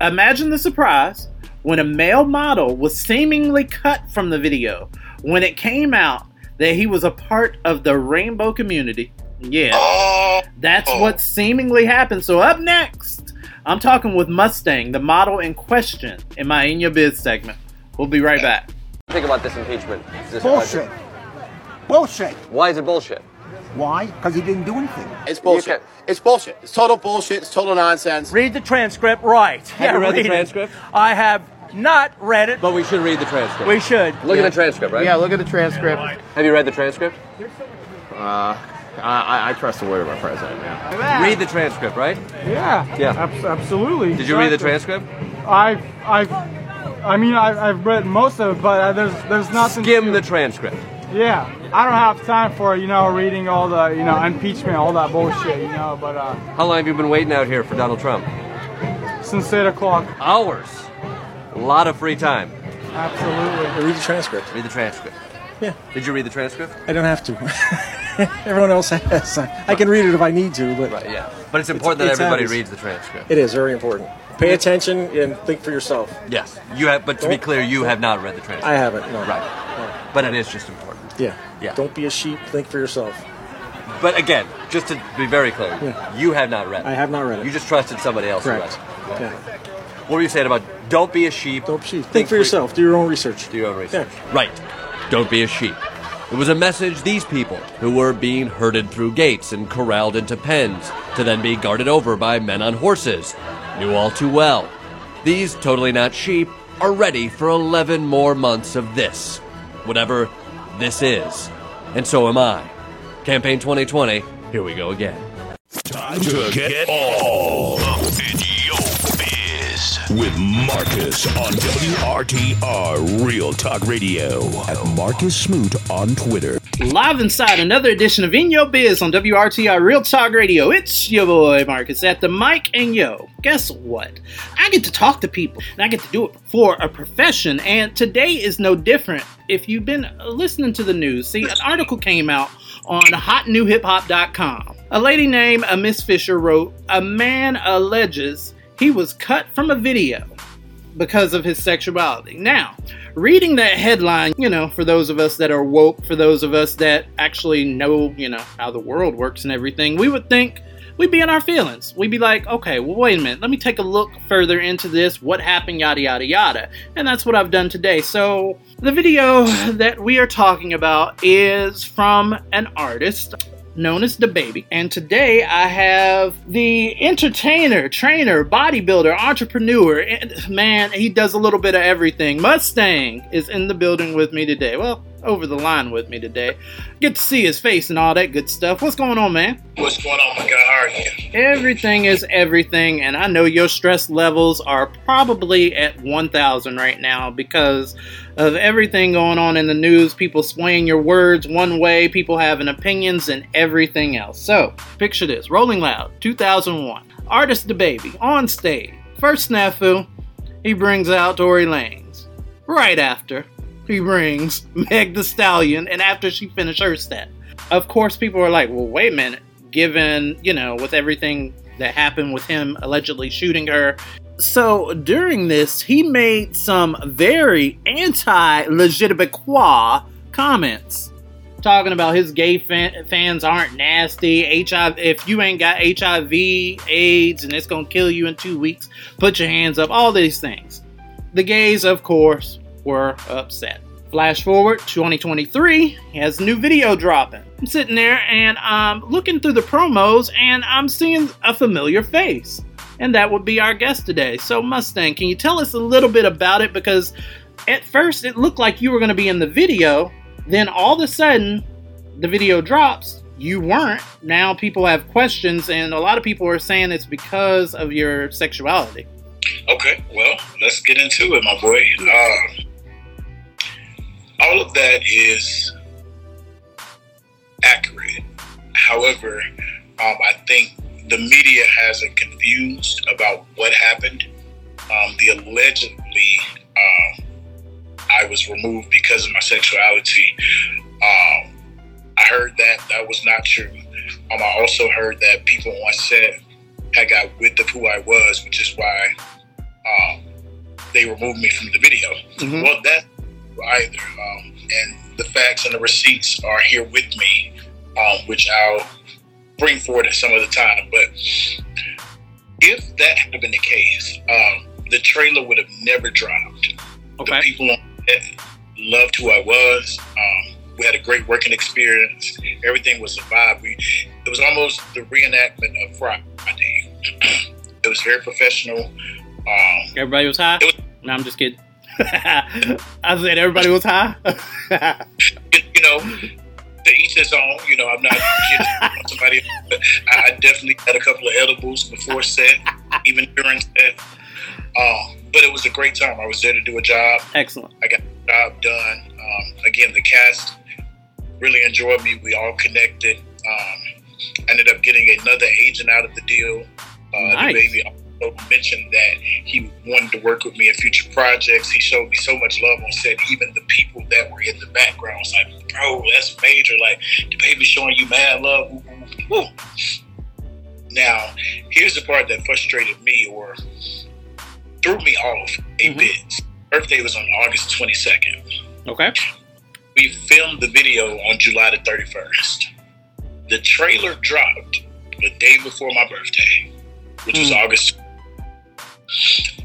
B: imagine the surprise when a male model was seemingly cut from the video when it came out that he was a part of the rainbow community. Yeah,
C: Oh,
B: that's what seemingly happened. So up next I'm talking with Mustang, the model in question, in my In Your Biz segment. We'll be right back.
H: Think about this impeachment. This
I: bullshit. Bullshit.
H: Why is it bullshit?
I: Why? Because he didn't do anything.
J: It's bullshit. It's bullshit. It's total bullshit. It's total nonsense.
K: Read the transcript right.
H: Have yeah, you read, read the transcript?
K: It. I have not read it.
H: But we should read the transcript.
K: We should.
H: Look yeah. at the transcript, right?
J: Yeah, look at the transcript.
H: Have you read the transcript?
J: Uh, I, I, trust the word of our president. Yeah.
H: Read the transcript, right?
L: Yeah.
H: Yeah.
L: Ab- absolutely.
H: Did you read the transcript?
L: I've, I've, I mean, I've, I've read most of it, but uh, there's, there's nothing.
H: Skim
L: to,
H: the transcript.
L: Yeah, I don't have time for you know reading all the you know impeachment, all that bullshit, you know. But uh,
H: how long have you been waiting out here for Donald Trump?
L: Since eight o'clock.
H: Hours. A lot of free time.
L: Absolutely.
M: Read the transcript.
H: Read the transcript.
M: Yeah.
H: Did you read the transcript?
M: I don't have to. Everyone else has. I can read it if I need to, but
H: right, yeah. But it's important it's, that everybody reads the transcript.
M: It is very important. Pay attention and think for yourself.
H: Yes, you have. But to don't, be clear, you have not read the transcript. I
M: haven't. No.
H: Right. No. But it is just important.
M: Yeah.
H: Yeah.
M: Don't be a sheep. Think for yourself.
H: But again, just to be very clear, yeah. you have not read it.
M: I have not read it.
H: You just trusted somebody else
M: Correct.
H: read it.
M: Yeah.
H: What were you saying about don't be a sheep?
M: Don't be a sheep. Think, think for yourself. Do your own research.
H: Do your own research. Yeah. Right. Don't be a sheep. It was a message these people, who were being herded through gates and corralled into pens to then be guarded over by men on horses, knew all too well. These totally not sheep are ready for 11 more months of this, whatever this is. And so am I. Campaign 2020, here we go again.
A: Time to get all with Marcus on WRTR Real Talk Radio at Marcus Smoot on Twitter.
B: Live inside another edition of In Your Biz on WRTR Real Talk Radio. It's your boy Marcus at the mic, and yo, guess what? I get to talk to people, and I get to do it for a profession, and today is no different. If you've been listening to the news, see, an article came out on hotnewhiphop.com. A lady named Miss Fisher wrote, A man alleges he was cut from a video because of his sexuality. Now, reading that headline, you know, for those of us that are woke, for those of us that actually know, you know, how the world works and everything, we would think we'd be in our feelings. We'd be like, okay, well, wait a minute, let me take a look further into this, what happened, yada, yada, yada. And that's what I've done today. So, the video that we are talking about is from an artist known as DaBaby. And today I have the entertainer, trainer, bodybuilder, entrepreneur. Man, he does a little bit of everything. Mustang is in the building with me today. Well, over the line with me today. Get to see his face and all that good stuff. What's going on, man?
C: What's going on, my guy? How are you?
B: Everything is everything, and I know your stress levels are probably at 1,000 right now because of everything going on in the news. People swaying your words one way, people having opinions, and everything else. So, picture this Rolling Loud, 2001. Artist DaBaby on stage. First snafu, he brings out Tory Lanez. Right after, he brings Meg the Stallion, and after she finished her set. Of course, people are like, well, wait a minute. Given, you know, with everything that happened with him allegedly shooting her. So during this, he made some very anti-legitimate legitimiquois comments. Talking about his gay fan- fans aren't nasty. HIV, if you ain't got HIV, AIDS, and it's gonna kill you in two weeks, put your hands up. All these things. The gays, of course, were upset. Flash forward 2023, has new video dropping. I'm sitting there and I'm looking through the promos and I'm seeing a familiar face. And that would be our guest today. So, Mustang, can you tell us a little bit about it? Because at first it looked like you were going to be in the video, then all of a sudden the video drops. You weren't. Now people have questions, and a lot of people are saying it's because of your sexuality.
C: Okay, well, let's get into it, my boy. Uh, all of that is accurate. However, um, I think the media has it confused about what happened. Um, the allegedly um, I was removed because of my sexuality. Um, I heard that that was not true. Um, I also heard that people on set had got wind of who I was, which is why um, they removed me from the video. Mm-hmm. Well, that either. Um, and the facts and the receipts are here with me, um, which I'll bring forward at some other time. But
N: if that had been the case, um, the trailer would have never dropped.
B: Okay.
N: The people loved who I was. Um, we had a great working experience. Everything was a vibe. We, it was almost the reenactment of Friday. it was very professional. Um,
B: Everybody was high. no, I'm just kidding. I said everybody was high.
N: you know, to each his own. You know, I'm not kidding somebody. But I definitely had a couple of edibles before set, even during set. Um, but it was a great time. I was there to do a job.
B: Excellent.
N: I got the job done. Um, again, the cast really enjoyed me. We all connected. Um, ended up getting another agent out of the deal. Uh,
B: Nice.
N: DaBaby mentioned that he wanted to work with me in future projects. He showed me so much love on set. Even the people that were in the background was like, "Bro, that's major! Like DaBaby showing you mad love." Woo, woo, woo. Now, here's the part that frustrated me or threw me off a mm-hmm. bit. Birthday was on August 22nd.
B: Okay.
N: We filmed the video on July the 31st. The trailer dropped the day before my birthday, which was hmm. August.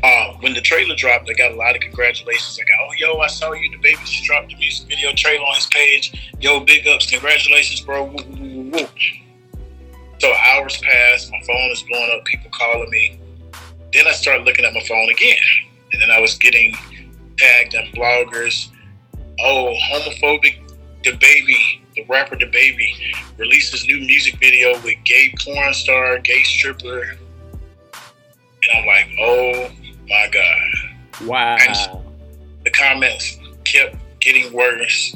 N: Uh, when the trailer dropped, I got a lot of congratulations. I got, oh, yo, I saw you. DaBaby just dropped the music video trailer on his page. Yo, big ups. Congratulations, bro. Woo, woo, woo. So hours passed. My phone is blowing up. People calling me. Then I started looking at my phone again. And then I was getting tagged on bloggers. Oh, homophobic DaBaby, the rapper DaBaby, releases new music video with gay porn star, gay stripper. And I'm like, oh my God.
B: Wow.
N: And the comments kept getting worse.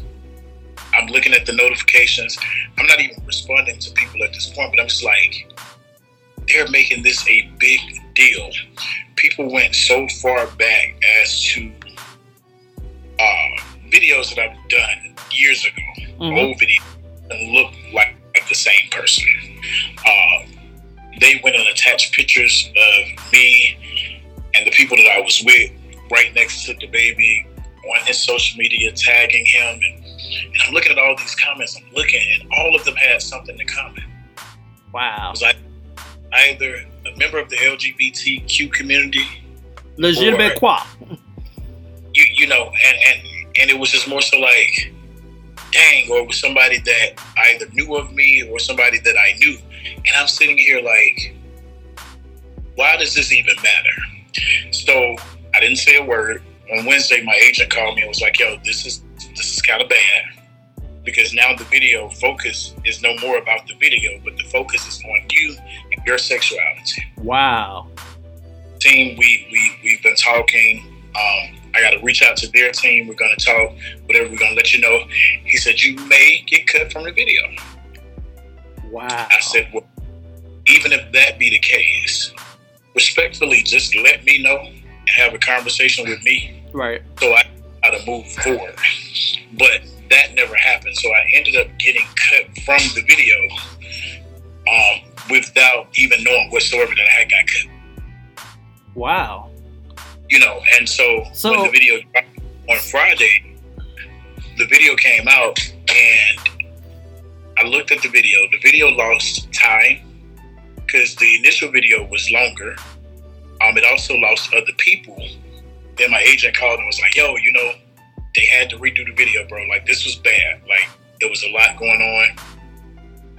N: I'm looking at the notifications. I'm not even responding to people at this point, but I'm just like, they're making this a big deal. People went so far back as to uh, videos that I've done years ago,
B: Mhm.
N: old videos, and look like, like the same person. Uh, they went and attached pictures of me and the people that I was with right next to DaBaby on his social media, tagging him. And, and I'm looking at all these comments. I'm looking, and all of them had something in common.
B: Wow.
N: Was I either a member of the LGBTQ community,
B: Legitimate qua.
N: you, you know, and, and and it was just more so like, dang, or it was somebody that either knew of me or somebody that I knew. And I'm sitting here like, why does this even matter? So I didn't say a word. On Wednesday, my agent called me and was like, yo, this is this is kind of bad. Because now the video focus is no more about the video, but the focus is on you and your sexuality
B: Wow.
N: team we, we we've been talking um, i got to reach out to their team we're going to talk whatever we're going to let you know he said you may get cut from the video
B: Wow.
N: i said well even if that be the case respectfully just let me know and have a conversation with me
B: Right.
N: so i how to move forward but that never happened so i ended up getting cut from the video um, without even knowing whatsoever that i had got cut
B: Wow.
N: you know, and so,
B: So-
N: when the video dropped on Friday, the video came out, and I looked at the video. The video lost time because the initial video was longer. Um, it also lost other people. Then my agent called and was like, "Yo, you know, they had to redo the video, bro. Like this was bad. Like there was a lot going on."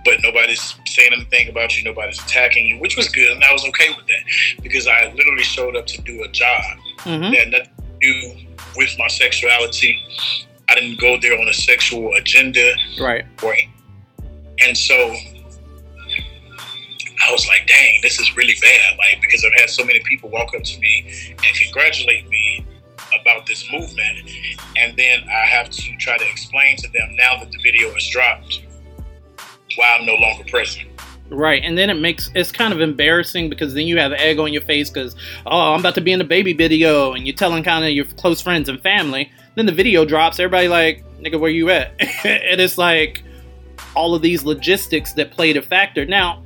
N: but nobody's saying anything about you. Nobody's attacking you, which was good, and I was okay with that because I literally showed up to do a job
B: Mhm.
N: that had nothing to do with my sexuality. I didn't go there on a sexual agenda,
B: Right.
N: or and so I was like, "Dang, this is really bad!" Like because I've had so many people walk up to me and congratulate me about this movement, and then I have to try to explain to them now that the video is dropped why I'm no longer present.
B: Right, and then it makes it's kind of embarrassing because then you have egg on your face because oh I'm about to be in a baby video and you're telling kind of your close friends and family. Then the video drops, everybody like nigga where you at? and it's like all of these logistics that played a factor. Now,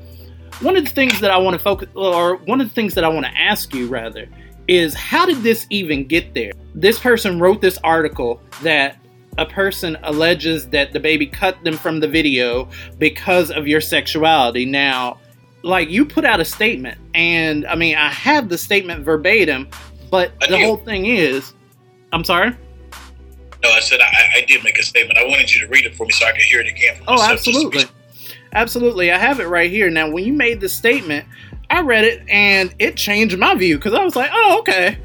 B: one of the things that I want to focus or one of the things that I want to ask you rather is how did this even get there? This person wrote this article that a person alleges that DaBaby cut them from the video because of your sexuality. Now, like you put out a statement, and I mean, I have the statement verbatim, but the whole thing is, I'm sorry.
N: No, I said I, I did make a statement. I wanted you to read it for me so I could hear it again.
B: Oh,
N: myself, just to be
B: absolutely. Absolutely. I have it right here. Now, when you made the statement, I read it and it changed my view because I was like, oh, okay.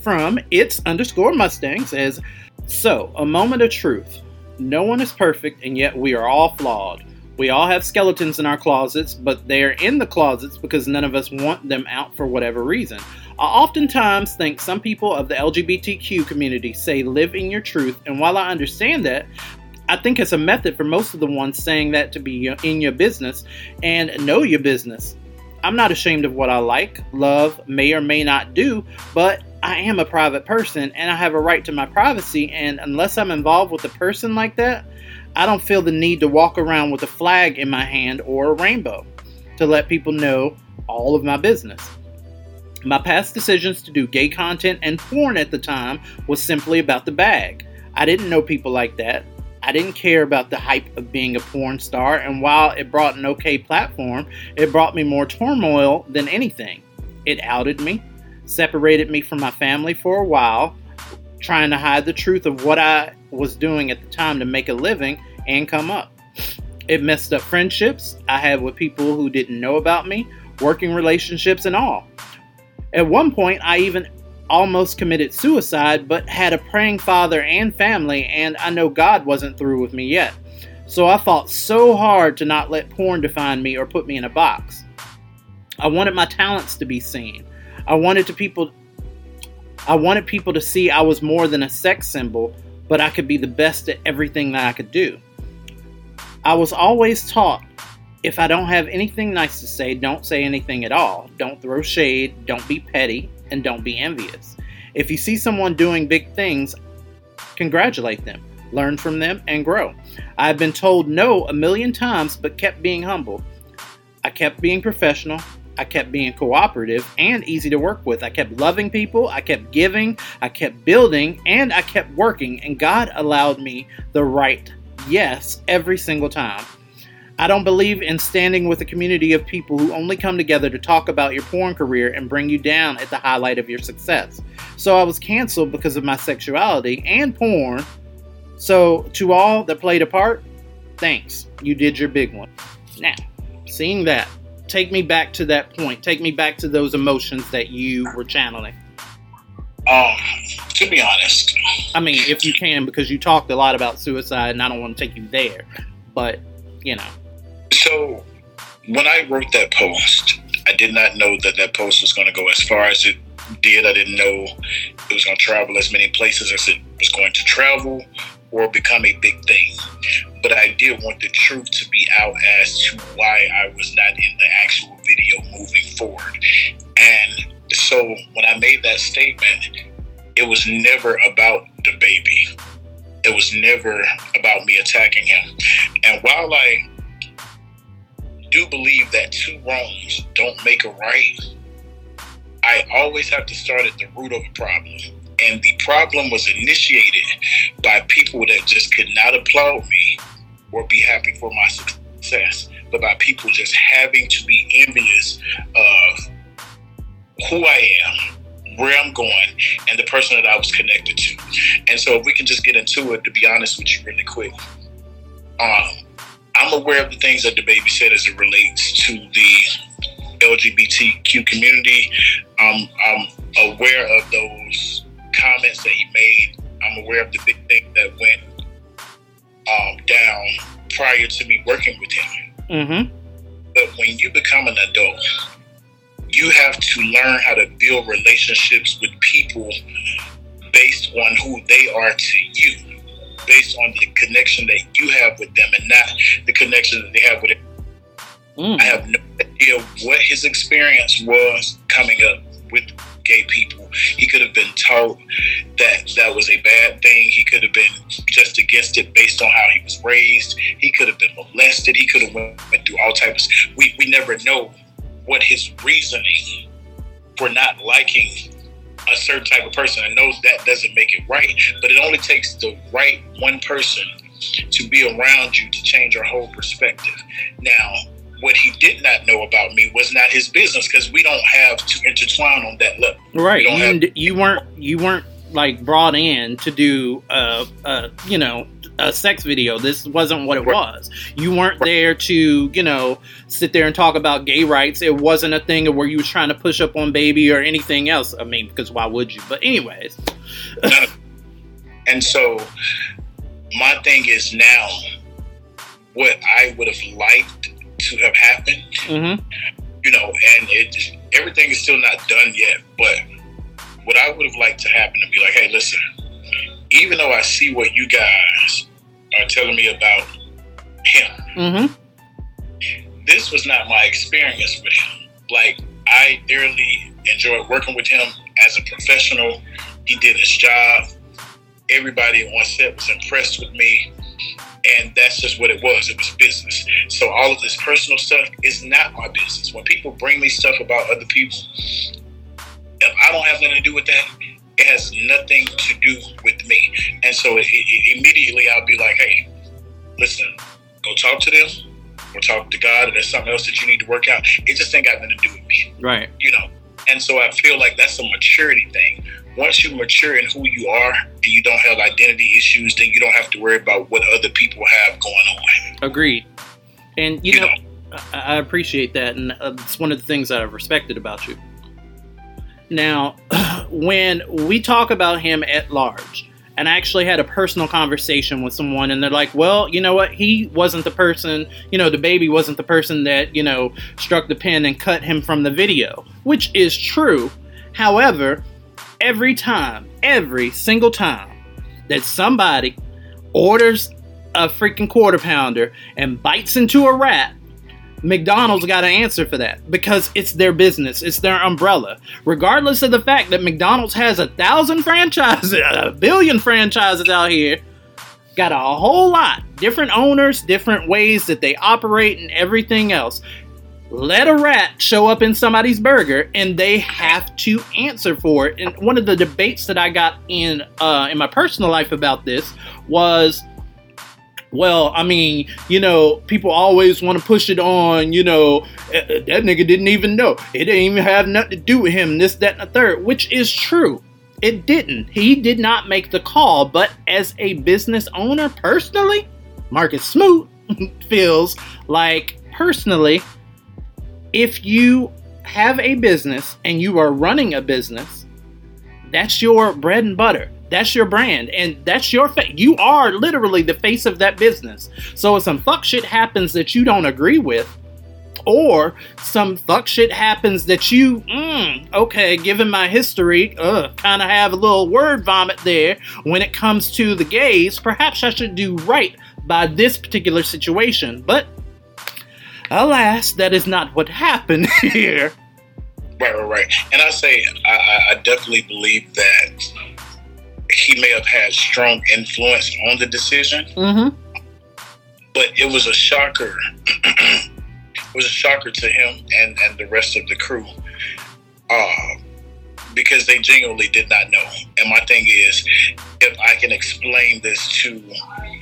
B: From it's underscore Mustang says, So, a moment of truth. No one is perfect, and yet we are all flawed. We all have skeletons in our closets, but they're in the closets because none of us want them out for whatever reason. I oftentimes think some people of the LGBTQ community say live in your truth, and while I understand that, I think it's a method for most of the ones saying that to be in your business and know your business. I'm not ashamed of what I like, love, may or may not do, but I am a private person and I have a right to my privacy. And unless I'm involved with a person like that, I don't feel the need to walk around with a flag in my hand or a rainbow to let people know all of my business. My past decisions to do gay content and porn at the time was simply about the bag. I didn't know people like that. I didn't care about the hype of being a porn star, and while it brought an okay platform, it brought me more turmoil than anything. It outed me, separated me from my family for a while, trying to hide the truth of what I was doing at the time to make a living and come up. It messed up friendships I had with people who didn't know about me, working relationships, and all. At one point, I even almost committed suicide, but had a praying father and family, and I know God wasn't through with me yet. So I fought so hard to not let porn define me or put me in a box. I wanted my talents to be seen. I wanted to people I wanted people to see I was more than a sex symbol, but I could be the best at everything that I could do. I was always taught if I don't have anything nice to say, don't say anything at all. Don't throw shade, don't be petty, and don't be envious. If you see someone doing big things, congratulate them, learn from them, and grow. I've been told no a million times, but kept being humble. I kept being professional. I kept being cooperative and easy to work with. I kept loving people. I kept giving. I kept building. And I kept working. And God allowed me the right yes every single time. I don't believe in standing with a community of people who only come together to talk about your porn career and bring you down at the highlight of your success. So I was canceled because of my sexuality and porn. So, to all that played a part, thanks. You did your big one. Now, seeing that, take me back to that point. Take me back to those emotions that you were channeling.
N: Um, to be honest,
B: I mean, if you can, because you talked a lot about suicide, and I don't want to take you there, but you know.
N: So, when I wrote that post, I did not know that that post was going to go as far as it did. I didn't know it was going to travel as many places as it was going to travel or become a big thing. But I did want the truth to be out as to why I was not in the actual video moving forward. And so when I made that statement, it was never about DaBaby. It was never about me attacking him. And while I do believe that two wrongs don't make a right, I always have to start at the root of a problem. And the problem was initiated by people that just could not applaud me or be happy for my success, but by people just having to be envious of who I am, where I'm going, and the person that I was connected to. And so, if we can just get into it, to be honest with you, really quick, um, I'm aware of the things that DaBaby said as it relates to the LGBTQ community. Um, I'm aware of those comments that he made. I'm aware of the big thing that went um, down prior to me working with him.
B: Mm-hmm.
N: But when you become an adult, you have to learn how to build relationships with people based on who they are to you, based on the connection that you have with them and not the connection that they have with it.
B: Mm.
N: I have no idea what his experience was coming up with gay people. He could have been taught that that was a bad thing. He could have been just against it based on how he was raised. He could have been molested. He could have went, went through all types. We we never know what his reasoning for not liking a certain type of person. I know that doesn't make it right, but it only takes the right one person to be around you to change your whole perspective. Now, what he did not know about me was not his business because we don't have to intertwine on that level.
B: Right.
N: We don't
B: You,
N: have-
B: you weren't you weren't like brought in to do uh uh you know a sex video. This wasn't what it was. You weren't there to you know sit there and talk about gay rights. It wasn't a thing where you was trying to push up on baby or anything else. I mean, because why would you? But anyways,
N: And so my thing is now what I would have liked to have happened,
B: mm-hmm.
N: you know, and it everything is still not done yet, but what I would have liked to happen to be like, hey, listen, even though I see what you guys are telling me about him,
B: mm-hmm.
N: this was not my experience with him. Like, I thoroughly enjoyed working with him as a professional. He did his job. Everybody on set was impressed with me. And that's just what it was. It was business. So all of this personal stuff is not my business. When people bring me stuff about other people, if I don't have nothing to do with that, it has nothing to do with me. And so it, it, immediately I'll be like, hey, listen, go talk to them or talk to God, or there's something else that you need to work out. It just ain't got nothing to do with me,
B: right.
N: you know. And so I feel like that's a maturity thing. Once you mature in who you are and you don't have identity issues, then you don't have to worry about what other people have going on.
B: Agreed. And you, know, I, I appreciate that, and uh, it's one of the things that I've respected about you. Now, when we talk about him at large, and I actually had a personal conversation with someone, and they're like, "Well, you know what? He wasn't the person. You know, DaBaby wasn't the person that you know struck the pin and cut him from the video," which is true. However, every time, every single time that somebody orders a freaking quarter pounder and bites into a rat, McDonald's got to answer for that because it's their business, it's their umbrella. Regardless of the fact that McDonald's has a thousand franchises, a billion franchises out here, got a whole lot, different owners, different ways that they operate, and everything else. Let a rat show up in somebody's burger, and they have to answer for it. And one of the debates that I got in uh, in my personal life about this was well, I mean, you know, people always want to push it on, you know, "Eh, eh, that nigga didn't even know. It didn't even have nothing to do with him, this, that, and the third, which is true. It didn't. He did not make the call, but as a business owner, personally, Marcus Smoot feels like, personally, if you have a business and you are running a business, that's your bread and butter. That's your brand, and that's your face. You are literally the face of that business. So if some fuck shit happens that you don't agree with, or some fuck shit happens that you, mm, okay, given my history, uh, kind of have a little word vomit there when it comes to the gays, perhaps I should do right by this particular situation. But alas, that is not what happened here.
N: Right, right, right. And I say, I, I- I definitely believe that he may have had strong influence on the decision,
B: Mm-hmm.
N: but it was a shocker. it was a shocker to him and, and the rest of the crew uh, because they genuinely did not know. And my thing is, if I can explain this to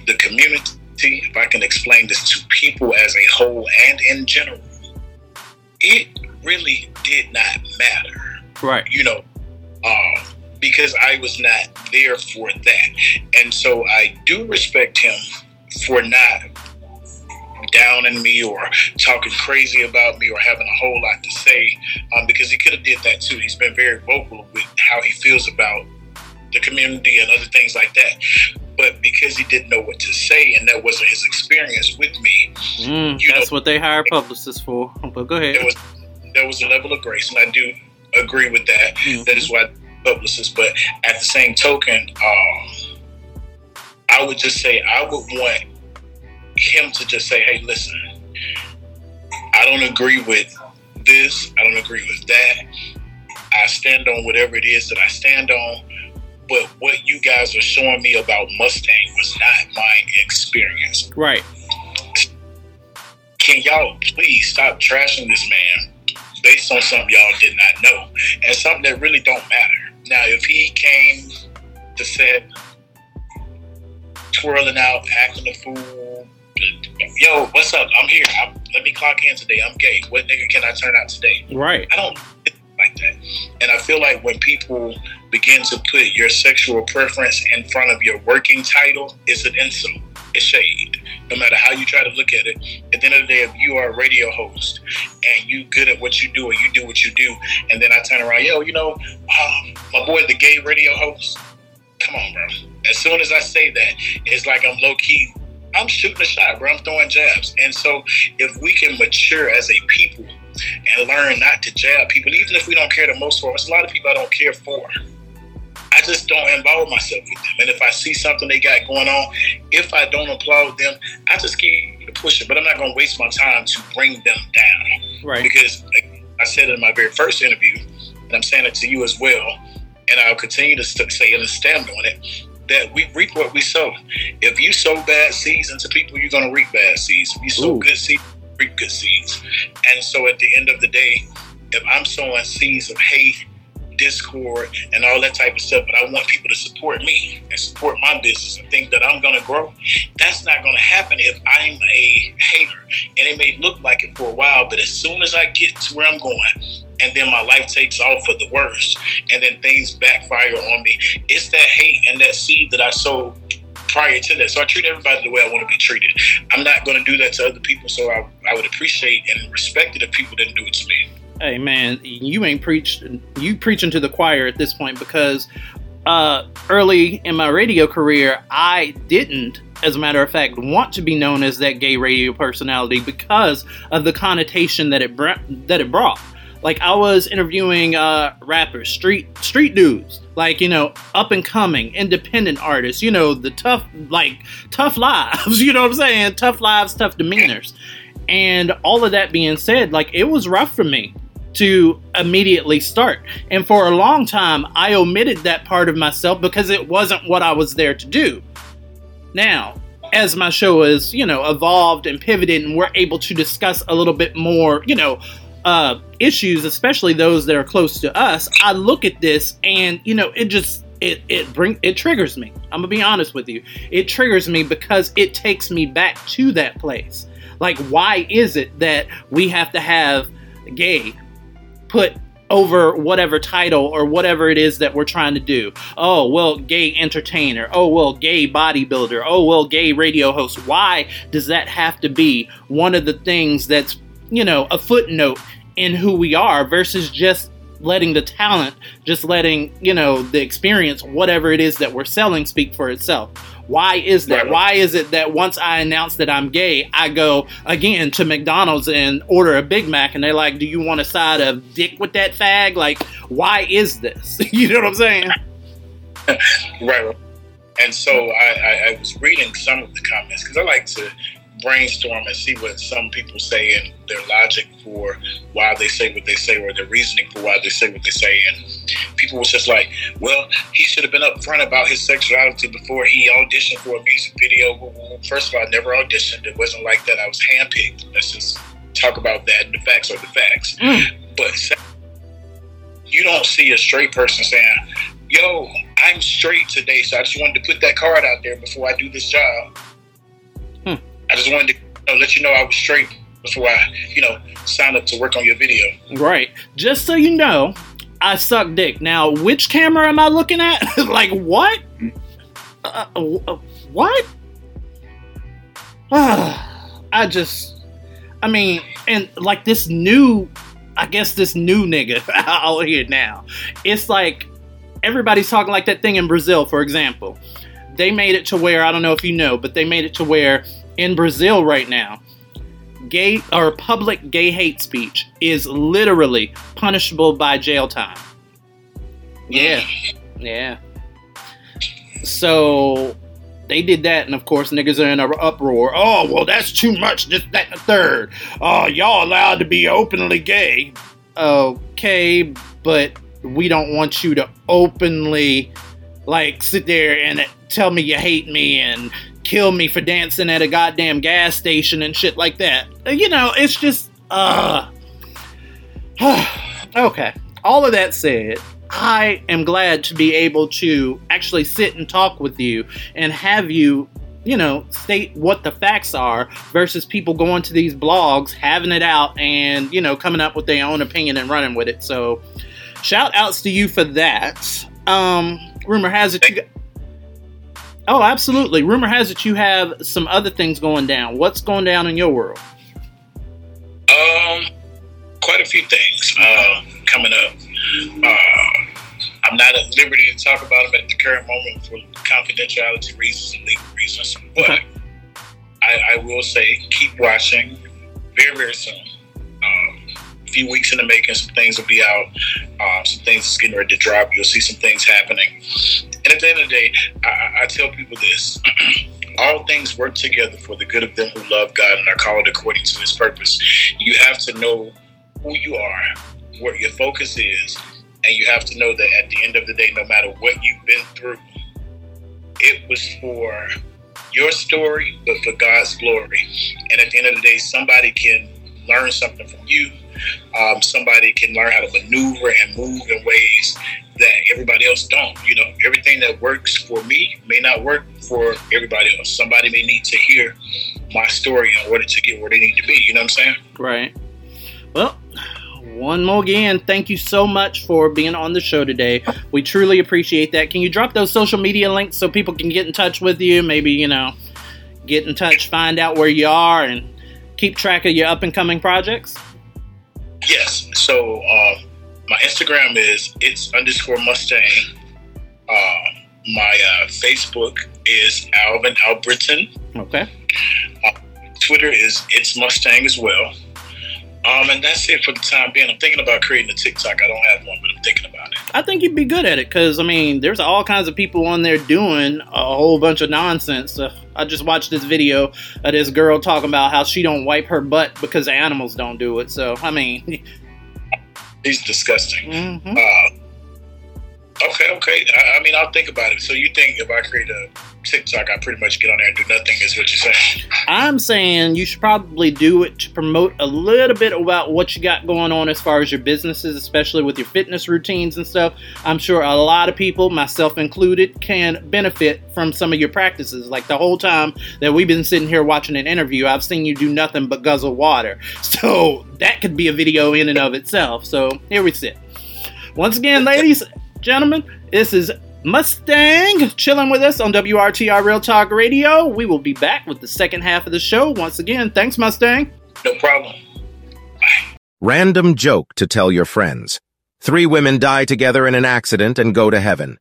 N: the community, if I can explain this to people as a whole and in general, it really did not matter
B: Right.
N: you know, uh, because I was not there for that. And so I do respect him for not downing me or talking crazy about me or having a whole lot to say um, because he could have did that too. He's been very vocal with how he feels about the community and other things like that. But because he didn't know what to say and that wasn't his experience with me,
B: Mm, that's what they hire publicists for. But go ahead.
N: there was there was a level of grace, and I do agree with that. That is why publicists. But at the same token, um, I would just say I would want him to just say, "Hey, listen, I don't agree with this. I don't agree with that. I stand on whatever it is that I stand on." But what you guys are showing me about Mustang was not my experience.
B: Right.
N: Can y'all please stop trashing this man based on something y'all did not know and something that really don't matter? Now, if he came to set twirling out, acting a fool, yo, what's up? I'm here. I'm, let me clock in today. I'm gay. What nigga can I turn out today?
B: Right.
N: I don't like that. And I feel like when people begin to put your sexual preference in front of your working title, it's an insult. It's shade. No matter how you try to look at it, at the end of the day, if you are a radio host and you good at what you do or you do what you do, and then I turn around, yo, you know, um, my boy, the gay radio host, come on, bro. As soon as I say that, it's like I'm low key I'm shooting a shot, bro. I'm throwing jabs. And so if we can mature as a people and learn not to jab people, even if we don't care the most for, there's a lot of people I don't care for. I just don't involve myself with them. And if I see something they got going on, if I don't applaud them, I just keep pushing. But I'm not going to waste my time to bring them down.
B: Right.
N: Because like I said in my very first interview, and I'm saying it to you as well, and I'll continue to say it and stand on it that we reap what we sow. If you sow bad seeds into people, you're going to reap bad seeds. If you sow Ooh. good seeds, reap good seeds. And so at the end of the day, if I'm sowing seeds of hate, discord, and all that type of stuff, but I want people to support me and support my business and think that I'm going to grow, that's not going to happen if I'm a hater. And it may look like it for a while, but as soon as I get to where I'm going, and then my life takes off for the worst, and then things backfire on me. It's that hate and that seed that I sowed prior to that. So I treat everybody the way I want to be treated. I'm not going to do that to other people, so I, I would appreciate and respect it if people didn't do it to me.
B: Hey man, you ain't preached. You preaching to the choir at this point because uh, early in my radio career, I didn't, as a matter of fact, want to be known as that gay radio personality because of the connotation that it br- that it brought. Like I was interviewing uh, rappers, street street dudes, like you know, up and coming, independent artists. You know, the tough like tough lives. You know what I'm saying? Tough lives, tough demeanors. And all of that being said, like it was rough for me to immediately start. And for a long time, I omitted that part of myself because it wasn't what I was there to do. Now, as my show has, you know, evolved and pivoted and we're able to discuss a little bit more, you know, uh, issues, especially those that are close to us, I look at this and you know it just it it bring it triggers me. I'm gonna be honest with you. It triggers me because it takes me back to that place. Like, why is it that we have to have gay put over whatever title or whatever it is that we're trying to do. Oh, well, gay entertainer. Oh, well, gay bodybuilder. Oh, well, gay radio host. Why does that have to be one of the things that's, you know, a footnote in who we are versus just letting the talent, just letting, you know, the experience, whatever it is that we're selling, speak for itself. Why is that? Right. Why is it that once I announce that I'm gay, I go again to McDonald's and order a Big Mac and they're like, Do you want a side of dick with that fag? Like, why is this? you know what I'm saying?
N: right. And so I, I, I was reading some of the comments because I like to brainstorm and see what some people say and their logic for why they say what they say or their reasoning for why they say what they say. And people was just like, well, he should have been upfront about his sexuality before he auditioned for a music video. First of all, I never auditioned. It wasn't like that. I was handpicked. Let's just talk about that. The facts are the facts. Mm. But you don't see a straight person saying, yo, I'm straight today, so I just wanted to put that card out there before I do this job. I just wanted to you know, let you know I was straight before I, you know, signed up to work on your video.
B: Right. Just so you know, I suck dick. Now, which camera am I looking at? like, what? Uh, uh, what? I just, I mean, and like this new, I guess this new nigga out here now. It's like everybody's talking like that thing in Brazil, for example. They made it to where, I don't know if you know, but they made it to where in Brazil right now, gay or public gay hate speech is literally punishable by jail time. Yeah. Yeah. So they did that, and of course, niggas are in an uproar. Oh, well, that's too much. Just that and the third. Oh, y'all allowed to be openly gay. Okay, but we don't want you to openly, like, sit there and tell me you hate me and kill me for dancing at a goddamn gas station and shit like that. You know, it's just, uh. okay. All of that said, I am glad to be able to actually sit and talk with you and have you you know, state what the facts are versus people going to these blogs, having it out, and, you know, coming up with their own opinion and running with it. So, shout outs to you for that. Um, rumor has it you got. Oh, absolutely. Rumor has it you have some other things going down. What's going down in your world?
N: Um, quite a few things uh, coming up. Uh, I'm not at liberty to talk about them at the current moment for confidentiality reasons and legal reasons, but I, I, will say keep watching. Very, very soon. Um, few weeks in the making, some things will be out. Uh, some things is getting ready to drop. You'll see some things happening. And at the end of the day, I, I tell people this. all things work together for the good of them who love God and are called according to his purpose. You have to know who you are, what your focus is, and you have to know that at the end of the day, no matter what you've been through, it was for your story, but for God's glory. And at the end of the day, somebody can learn something from you. Um, somebody can learn how to maneuver and move in ways that everybody else don't. You know, everything that works for me may not work for everybody else. Somebody may need to hear my story in order to get where they need to be. You know what I'm saying?
B: Right. Well, one more again, thank you so much for being on the show today. We truly appreciate that. Can you drop those social media links so people can get in touch with you? Maybe, you know, get in touch, find out where you are, and keep track of your up and coming projects?
N: Yes. So, uh, my Instagram is it's underscore Mustang. Uh, my uh, Facebook is Alvin Albritton.
B: Okay.
N: Uh, Twitter is it's Mustang as well. Um, and that's it for the time being. I'm thinking about creating a TikTok. I don't have one, but I'm thinking about it.
B: I think you'd be good at it because I mean, there's all kinds of people on there doing a whole bunch of nonsense. Uh, I just watched this video of this girl talking about how she don't wipe her butt because animals don't do it. So I mean,
N: he's disgusting.
B: Mm-hmm.
N: Uh, Okay, okay. I, I, mean, I'll think about it. So you think if I create a TikTok, I pretty much get on there and do nothing, is what you're saying?
B: I'm saying you should probably do it to promote a little bit about what you got going on as far as your businesses, especially with your fitness routines and stuff. I'm sure a lot of people, myself included, can benefit from some of your practices. Like the whole time that we've been sitting here watching an interview, I've seen you do nothing but guzzle water. So that could be a video in and of itself. So here we sit. Once again, ladies gentlemen, this is Mustang chilling with us on WRTR Real Talk Radio. We will be back with the second half of the show. Once again, thanks, Mustang.
N: No problem.
O: Random joke to tell your friends. Three women die together in an accident and go to heaven.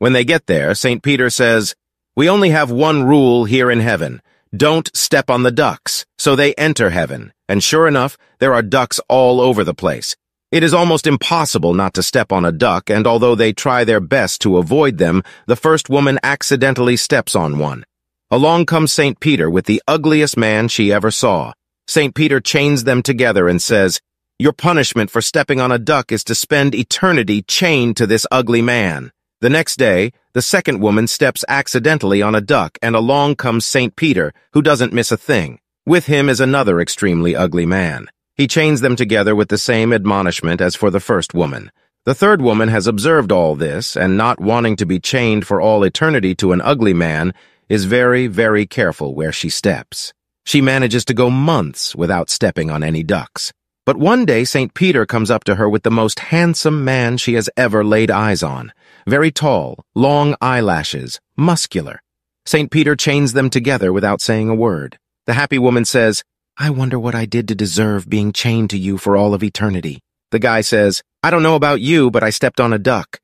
O: When they get there, St. Peter says, We only have one rule here in heaven. Don't step on the ducks. So they enter heaven. And sure enough, there are ducks all over the place. It is almost impossible not to step on a duck, and although they try their best to avoid them, the first woman accidentally steps on one. Along comes St. Peter with the ugliest man she ever saw. St. Peter chains them together and says, Your punishment for stepping on a duck is to spend eternity chained to this ugly man. The next day, the second woman steps accidentally on a duck, and along comes St. Peter, who doesn't miss a thing. With him is another extremely ugly man. He chains them together with the same admonishment as for the first woman. The third woman has observed all this, and not wanting to be chained for all eternity to an ugly man, is very, very careful where she steps. She manages to go months without stepping on any ducks. But one day St. Peter comes up to her with the most handsome man she has ever laid eyes on. Very tall, long eyelashes, muscular. St. Peter chains them together without saying a word. The happy woman says, I wonder what I did to deserve being chained to you for all of eternity. The guy says, I don't know about you, but I stepped on a duck.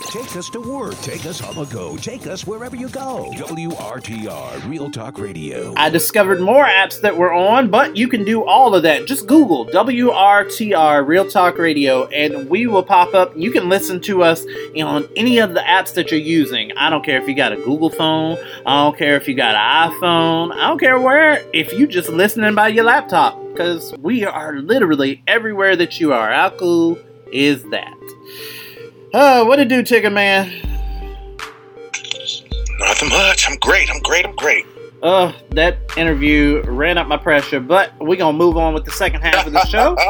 A: Take us to work. Take us on the go. Take us wherever you go. WRTR Real Talk Radio.
B: I discovered more apps that were on, but you can do all of that. Just Google WRTR Real Talk Radio and we will pop up. You can listen to us on any of the apps that you're using. I don't care if you got a Google phone. I don't care if you got an iPhone. I don't care where. If you just listening by your laptop, because we are literally everywhere that you are. How cool is that? Uh, what it do, Tigger Man?
C: Nothing much. I'm great. I'm great. I'm great.
B: Uh, that interview ran up my pressure, but we're gonna move on with the second half of the show.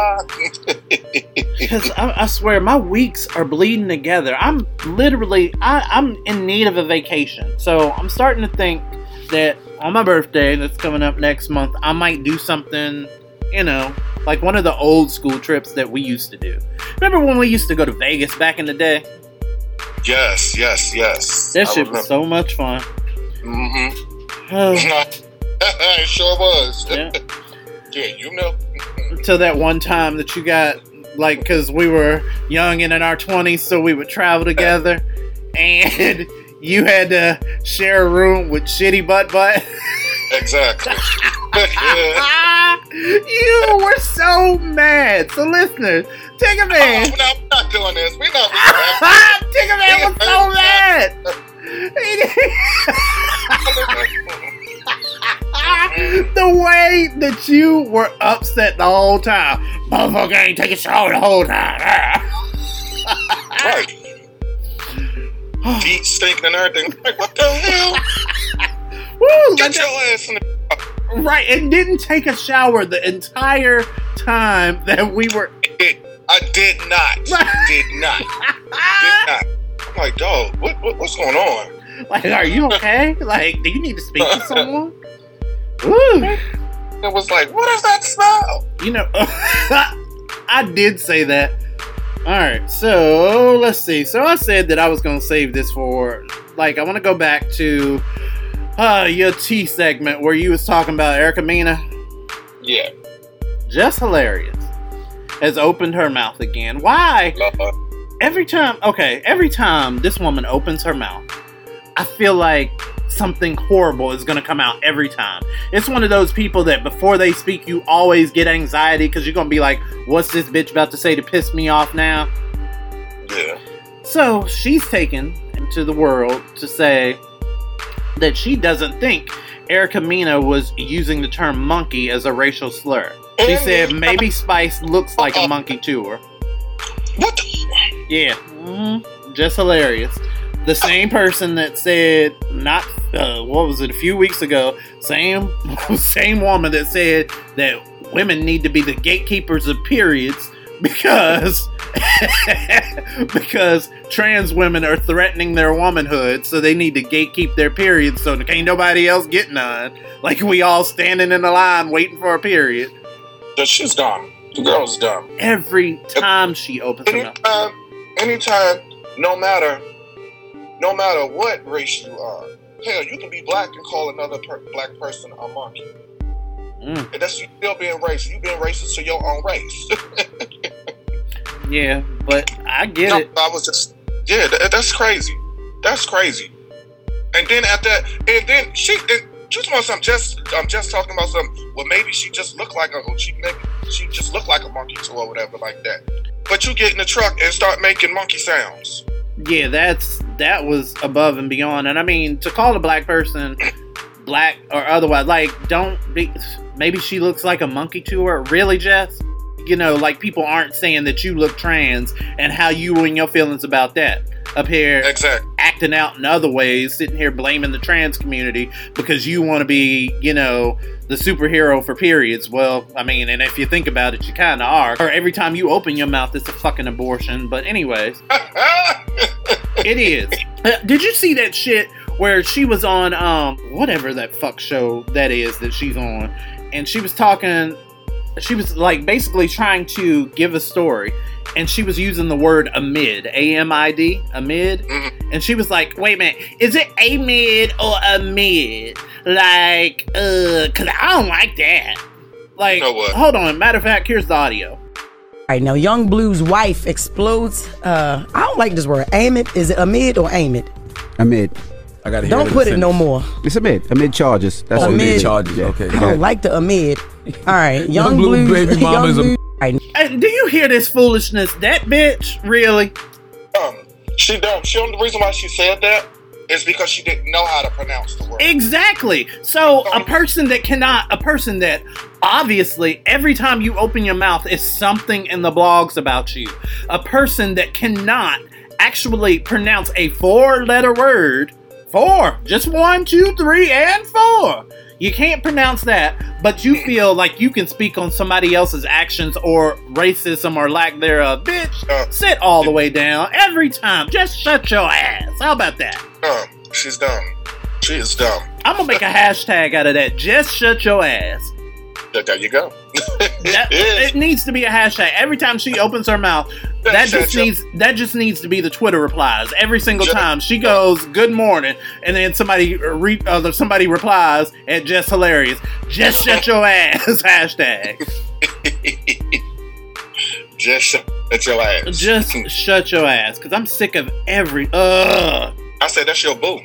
B: Because I, I, swear, my weeks are bleeding together. I'm literally, I, I'm in need of a vacation. So I'm starting to think that on my birthday that's coming up next month, I might do something, you know, like one of the old school trips that we used to do. Remember when we used to go to Vegas back in the day?
C: Yes, yes, yes.
B: That shit was so much fun.
C: Mm-hmm. it sure was.
B: Yeah.
C: yeah, you know.
B: Until that one time that you got, like, because we were young and in our 20s, so we would travel together, and you had to share a room with Shitty Butt Butt.
C: Exactly.
B: you were so mad. So, listeners, take a oh, man.
C: Oh, no, we're not doing this. We're not.
B: Tigger Man was so mad. the way that you were upset the whole time. Motherfucker ain't taking a shower the whole time.
C: right. Feet stinking and everything. Like, what the hell?
B: Woo,
C: Get your ass in the.
B: Right, and didn't take a shower the entire time that we were.
C: I did not. did not. Did not. I'm like, dog, what, what what's going on?
B: Like, are you okay? Like, do you need to speak to someone? Woo.
C: It was like, what is that smell?
B: You know, I did say that. All right, so let's see. So I said that I was going to save this for, like, I want to go back to uh, your T segment where you was talking about Erica Mena.
C: Yeah.
B: Jess Hilarious. Has opened her mouth again. Why? Every time, okay, every time this woman opens her mouth, I feel like something horrible is going to come out every time. It's one of those people that before they speak, you always get anxiety because you're going to be like, what's this bitch about to say to piss me off now?
C: Yeah.
B: So she's taken into the world to say that she doesn't think Erica Mena was using the term monkey as a racial slur. She said maybe Spice looks like a monkey to her.
C: What?
B: Yeah. hmm Jess Hilarious. The same person that said not uh, what was it a few weeks ago? Same same woman that said that women need to be the gatekeepers of periods because because trans women are threatening their womanhood, so they need to gatekeep their periods so can't nobody else get none. Like we all standing in the line waiting for a period.
C: The she's dumb. The girl's dumb.
B: Every time she opens.
C: Anytime, anytime, no matter, no matter what race you are. Hell, you can be black and call another per- black person a monkey.
B: Mm.
C: And that's you still being racist. You being racist to your own race.
B: Yeah, but I get
C: No,
B: it.
C: I was just, yeah, that, that's crazy. That's crazy. And then at that, and then she, and just want something. Just, I'm just talking about something. Well, maybe she just looked like a, or she maybe she just looked like a monkey too, or whatever, like that. But you get in the truck and start making monkey sounds.
B: Yeah, that's that was above and beyond. And I mean, to call a black person black or otherwise, like, don't be. Maybe she looks like a monkey to her. Really, Jess? You know, like people aren't saying that you look trans and how you and your feelings about that. Up here,
C: exactly.
B: acting out in other ways, sitting here blaming the trans community because you want to be, you know, the superhero for periods. Well, I mean, and if you think about it, you kind of are. Or every time you open your mouth, it's a fucking abortion. But anyways, it is. Uh, did you see that shit where she was on um whatever that fuck show that is that she's on, and she was talking. She was like basically trying to give a story, and she was using the word amid, A M I D, amid, and she was like, "Wait a minute, is it amid or amid? Like, uh, cause I don't like that. Like, hold on. Matter of fact, here's the audio.
P: All right, now Yung Bleu's wife explodes. Uh, I don't like this word. amid is it amid or amid?
Q: Amid. I got to
P: Don't put it no more.
Q: It's amid. Amid charges. That's
P: Oh,
Q: what
P: amid.
Q: charges. yeah. Okay.
P: I don't like the amid. All right, Young,
Q: Yung Bleu
P: Blue's
Q: baby mama is a-
P: Blue-
B: Hey, do you hear this foolishness? That bitch, really?
C: Um, she don't. She the reason why she said that is because she didn't know how to pronounce the word.
B: Exactly. So a person that cannot, a person that obviously every time you open your mouth is something in the blogs about you. A person that cannot actually pronounce a four-letter word. Four, just one, two, three, and four. You can't pronounce that, but you feel like you can speak on somebody else's actions or racism or lack thereof. Bitch, uh, sit all the way down every time. Just shut your ass. How about that?
C: Dumb. She's dumb. She is dumb.
B: I'm gonna make a hashtag out of that. Just shut your ass.
C: There you go.
B: That, it needs to be a hashtag every time she opens her mouth. That just needs that just needs to be the Twitter replies every single time she goes "Good morning" and then somebody re, uh, somebody replies at Jess Hilarious. Just shut your ass hashtag.
C: Just shut your ass.
B: Just shut your ass because I'm sick of every. Ugh.
C: I said that's your boo.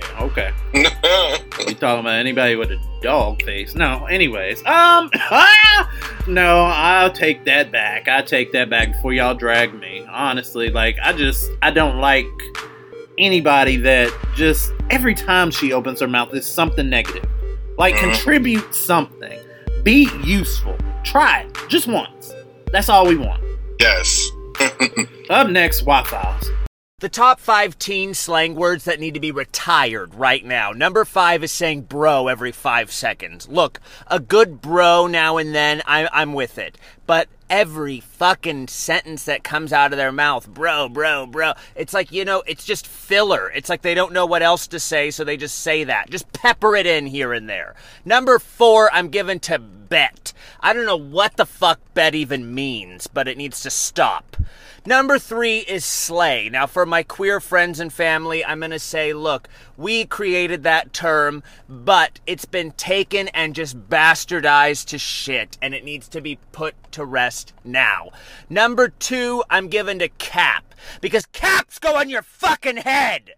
B: Yeah. Okay. you talking about anybody with a dog face? No. Anyways, um, no, I'll take that back. I take that back before y'all drag me. Honestly, like I just I don't like anybody that just every time she opens her mouth is something negative. Like
C: Mhm.
B: contribute something. Be useful. Try it just once. That's all we want.
C: Yes.
B: Up next, Wi-Fi's.
R: The top five teen slang words that need to be retired right now. Number five is saying bro every five seconds. Look, a good bro now and then, I, I'm with it. But every fucking sentence that comes out of their mouth, bro, bro, bro, it's like, you know, it's just filler. It's like they don't know what else to say, so they just say that. Just pepper it in here and there. Number four, I'm given to bet. I don't know what the fuck bet even means, but it needs to stop. Number three is slay. Now, for my queer friends and family, I'm going to say, look, we created that term, but it's been taken and just bastardized to shit, and it needs to be put to rest now. Number two, I'm given to cap, because caps go on your fucking head.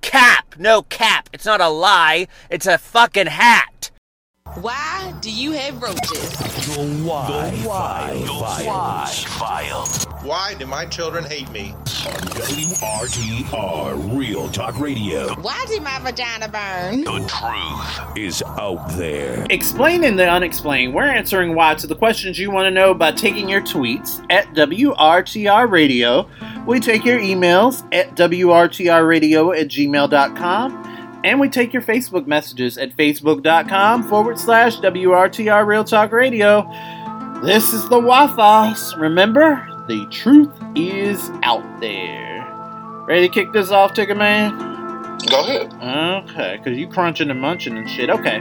R: Cap, no cap. It's not a lie, it's a fucking hat.
S: Why do you have roaches?
A: The Wi-Fi File.
T: Why do my children hate me?
A: On WRTR Real Talk Radio.
S: Why did my vagina burn?
A: The truth is out there.
B: Explaining the unexplained. We're answering why to the questions you want to know by taking your tweets at WRTR Radio. We take your emails at WRTRradio at gmail.com. And we take your Facebook messages at facebook.com forward slash WRTR Real Talk Radio. This is the Fi. Remember, the truth is out there. Ready to kick this off, Tigger Man?
C: Go ahead.
B: Okay, because you crunching and munching and shit. Okay.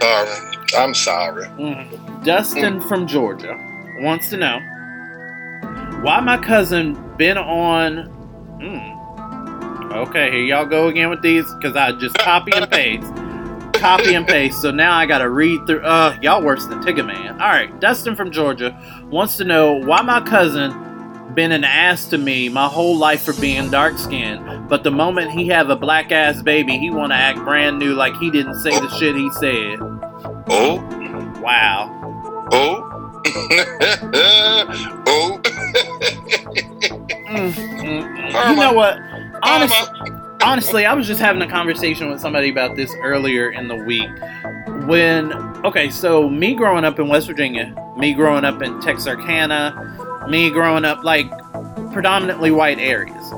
C: Sorry. I'm sorry.
B: Mm. Dustin from Georgia wants to know why my cousin been on. Mm. Okay, here y'all go again with these because I just copy and paste, copy and paste. So now I gotta read through. Uh, y'all worse than Tigger Man. All right, Dustin from Georgia wants to know why my cousin been an ass to me my whole life for being dark skinned, but the moment he have a black ass baby, he want to act brand new like he didn't say the shit he said.
C: Oh.
B: Wow.
C: Oh. oh. Mm, mm, mm.
B: You know what? Honestly, honestly, I was just having a conversation with somebody about this earlier in the week. When okay, so me growing up in West Virginia, me growing up in Texarkana, me growing up like predominantly white areas,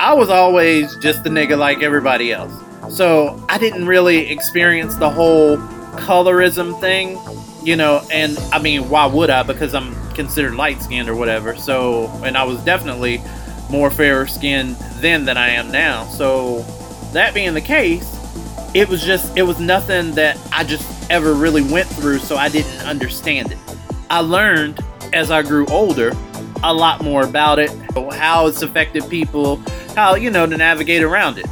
B: I was always just the nigga like everybody else. So I didn't really experience the whole colorism thing, you know. And I mean, why would I? Because I'm considered light skinned or whatever. So, and I was definitely more fair skinned then than I am now. So, that being the case, it was just, it was nothing that I just ever really went through, so I didn't understand it. I learned as I grew older a lot more about it, how it's affected people, how, you know, to navigate around it.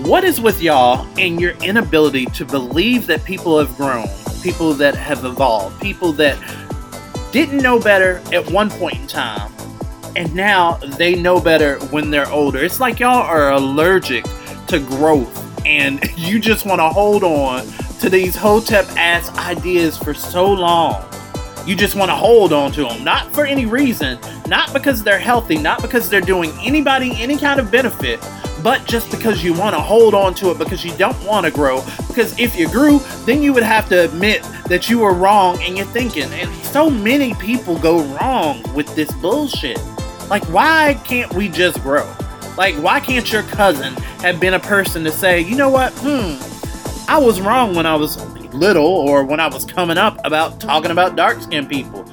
B: What is with y'all and your inability to believe that people have grown, people that have evolved, people that didn't know better at one point in time, and now they know better when they're older? It's like y'all are allergic to growth and you just want to hold on to these hotep ass ideas for so long. You just want to hold on to them, not for any reason, not because they're healthy, not because they're doing anybody any kind of benefit, but just because you want to hold on to it because you don't want to grow. Because if you grew, then you would have to admit that you were wrong in your thinking. And so many people go wrong with this bullshit. Like, why can't we just grow? Like, why can't your cousin have been a person to say, you know what, hmm, I was wrong when I was little or when I was coming up about talking about dark skinned people.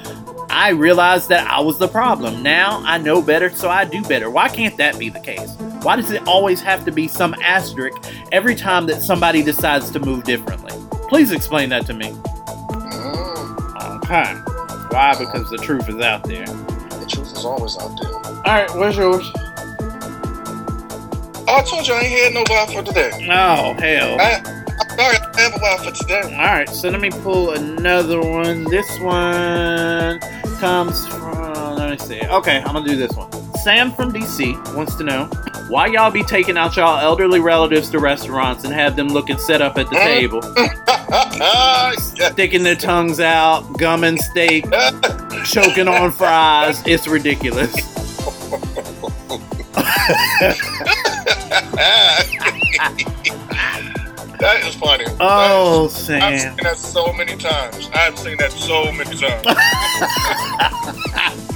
B: I realized that I was the problem. Now I know better, so I do better. Why can't that be the case? Why does it always have to be some asterisk every time that somebody decides to move differently? Please explain that to me. Okay. Why? Because the truth is out there.
C: Is always out there.
B: Alright, where's yours?
C: Oh, I told you I ain't had no wife for today.
B: Oh, hell.
C: I, I'm sorry, I have a wife for today.
B: Alright, so let me pull another one. This one comes from. Let me see. Okay, I'm gonna do this one. Sam from DC wants to know why y'all be taking out y'all elderly relatives to restaurants and have them looking set up at the table, sticking their tongues out, gumming steak, choking on fries. It's ridiculous.
C: that is funny.
B: Oh,
C: I've seen that so many times. I've seen that so many times.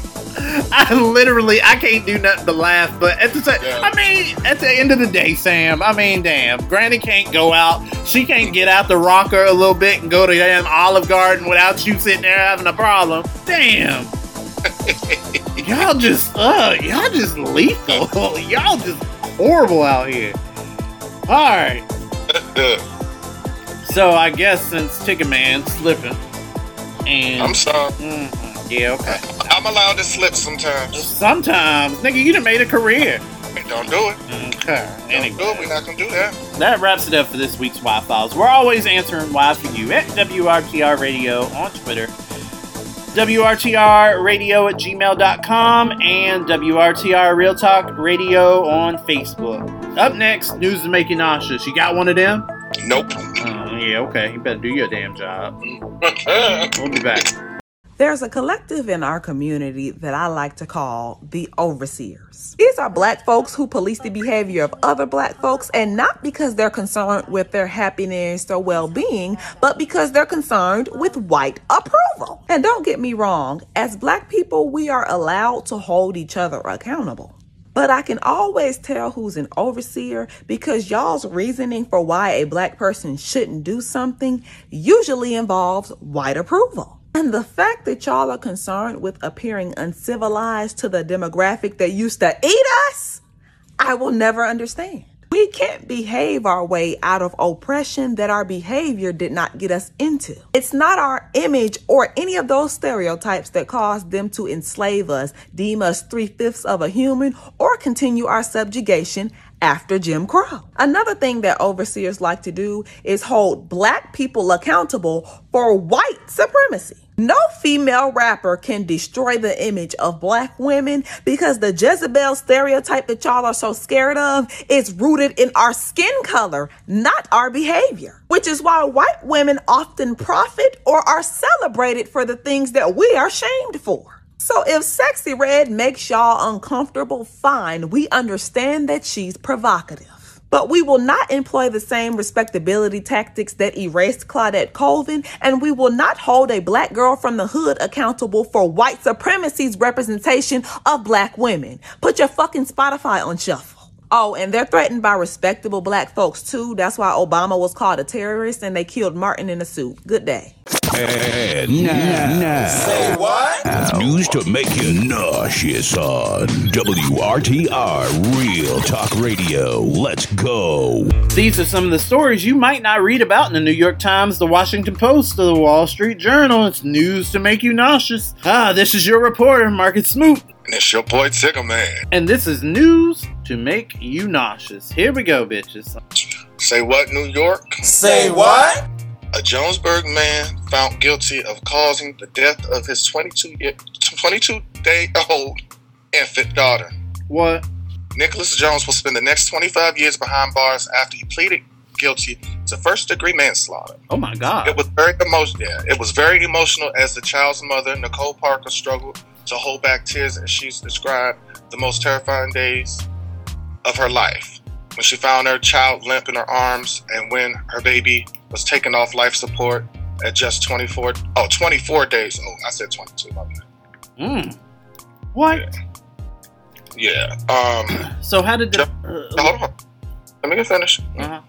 B: I literally I can't do nothing but laugh. But at the same, I mean, at the end of the day, Sam. I mean, damn, Granny can't go out. She can't get out the rocker a little bit and go to damn Olive Garden without you sitting there having a problem. Damn. y'all just, uh, y'all just lethal. y'all just horrible out here. All right. so I guess since Tigger Man slipping, and
C: I'm sorry.
B: Mhm, yeah, okay.
C: I'm allowed to slip sometimes.
B: Sometimes, nigga, you done made a career.
C: Don't do it.
B: Okay.
C: Don't do it. We're not gonna do that.
B: That wraps it up for this week's Y Files. We're always answering why for you at WRTR Radio on Twitter, WRTR Radio at gmail.com, and WRTR Real Talk Radio on Facebook. Up next, news is making nauseous. You got one of them?
C: Nope.
B: Oh, yeah, okay. You better do your damn job. we'll be back.
U: There's a collective in our community that I like to call the overseers. These are black folks who police the behavior of other black folks, and not because they're concerned with their happiness or well being, but because they're concerned with white approval. And don't get me wrong, as black people, we are allowed to hold each other accountable. But I can always tell who's an overseer because y'all's reasoning for why a black person shouldn't do something usually involves white approval. And the fact that y'all are concerned with appearing uncivilized to the demographic that used to eat us, I will never understand. We can't behave our way out of oppression that our behavior did not get us into. It's not our image or any of those stereotypes that caused them to enslave us, deem us three fifths of a human, or continue our subjugation after Jim Crow. Another thing that overseers like to do is hold black people accountable for white supremacy. No female rapper can destroy the image of black women because the Jezebel stereotype that y'all are so scared of is rooted in our skin color, not our behavior. Which is why white women often profit or are celebrated for the things that we are shamed for. So if Sexyy Red makes y'all uncomfortable, fine. We understand that she's provocative. But we will not employ the same respectability tactics that erased Claudette Colvin, and we will not hold a black girl from the hood accountable for white supremacy's representation of black women. Put your fucking Spotify on shuffle. Oh, and they're threatened by respectable black folks too. That's why Obama was called a terrorist and they killed Martin in a suit. Good day.
A: And now, now
T: Say what?
A: news to make you nauseous on WRTR Real Talk Radio. Let's go.
B: These are some of the stories you might not read about in the New York Times, the Washington Post, or the Wall Street Journal. It's news to make you nauseous. Ah, this is your reporter, Marcus Smoot.
C: And it's your boy Tigger Man.
B: And this is news to make you nauseous. Here we go, bitches.
C: Say what, New York?
T: Say what?
C: A Jonesburg man found guilty of causing the death of his 22 year, 22 day old infant daughter.
B: What?
C: Nicholas Jones will spend the next 25 years behind bars after he pleaded guilty to first degree manslaughter.
B: Oh my God.
C: It was very emotional. Yeah, it was very emotional as the child's mother, Nicole Parker, struggled to hold back tears as she's described the most terrifying days of her life. When she found her child limp in her arms and when her baby was taken off life support at just 24, oh, 24 days old. I said 22. my bad.
B: Mm. What?
C: Yeah. Um,
B: So how did the?
C: hold on. Let me get finished.
B: Uh-huh.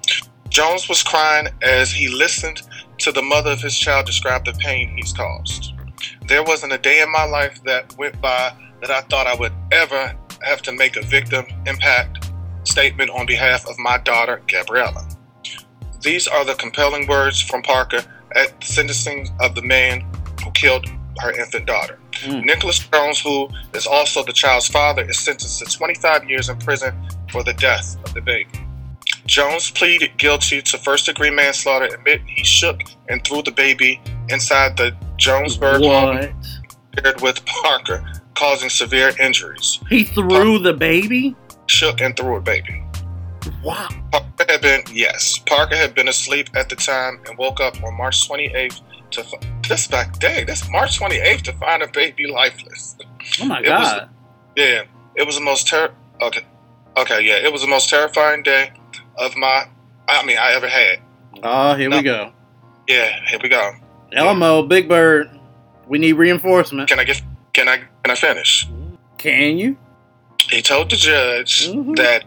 C: Jones was crying as he listened to the mother of his child describe the pain he's caused. There wasn't a day in my life that went by that I thought I would ever have to make a victim impact statement on behalf of my daughter, Gabriella. These are the compelling words from Parker at the sentencing of the man who killed her infant daughter. Hmm. Nicholas Jones, who is also the child's father, is sentenced to 25 years in prison for the death of the baby. Jones pleaded guilty to first degree manslaughter, admit he shook and threw the baby inside the Jonesburg home shared with Parker, causing severe injuries.
B: He threw uh, the baby?
C: Shook and threw a baby.
B: Wow.
C: Parker had been, yes, Parker had been asleep at the time and woke up on March 28th to, this back day, that's March 28th to find a baby lifeless.
B: Oh my
C: It was-
B: god.
C: Yeah, it was the most ter- okay, okay, yeah, it was the most terrifying day of my, I mean, I ever had.
B: Oh, here we go.
C: Yeah, here we go.
B: Elmo, Big Bird. We need reinforcement.
C: Can I get? Can I? Can I finish?
B: Can you?
C: He told the judge that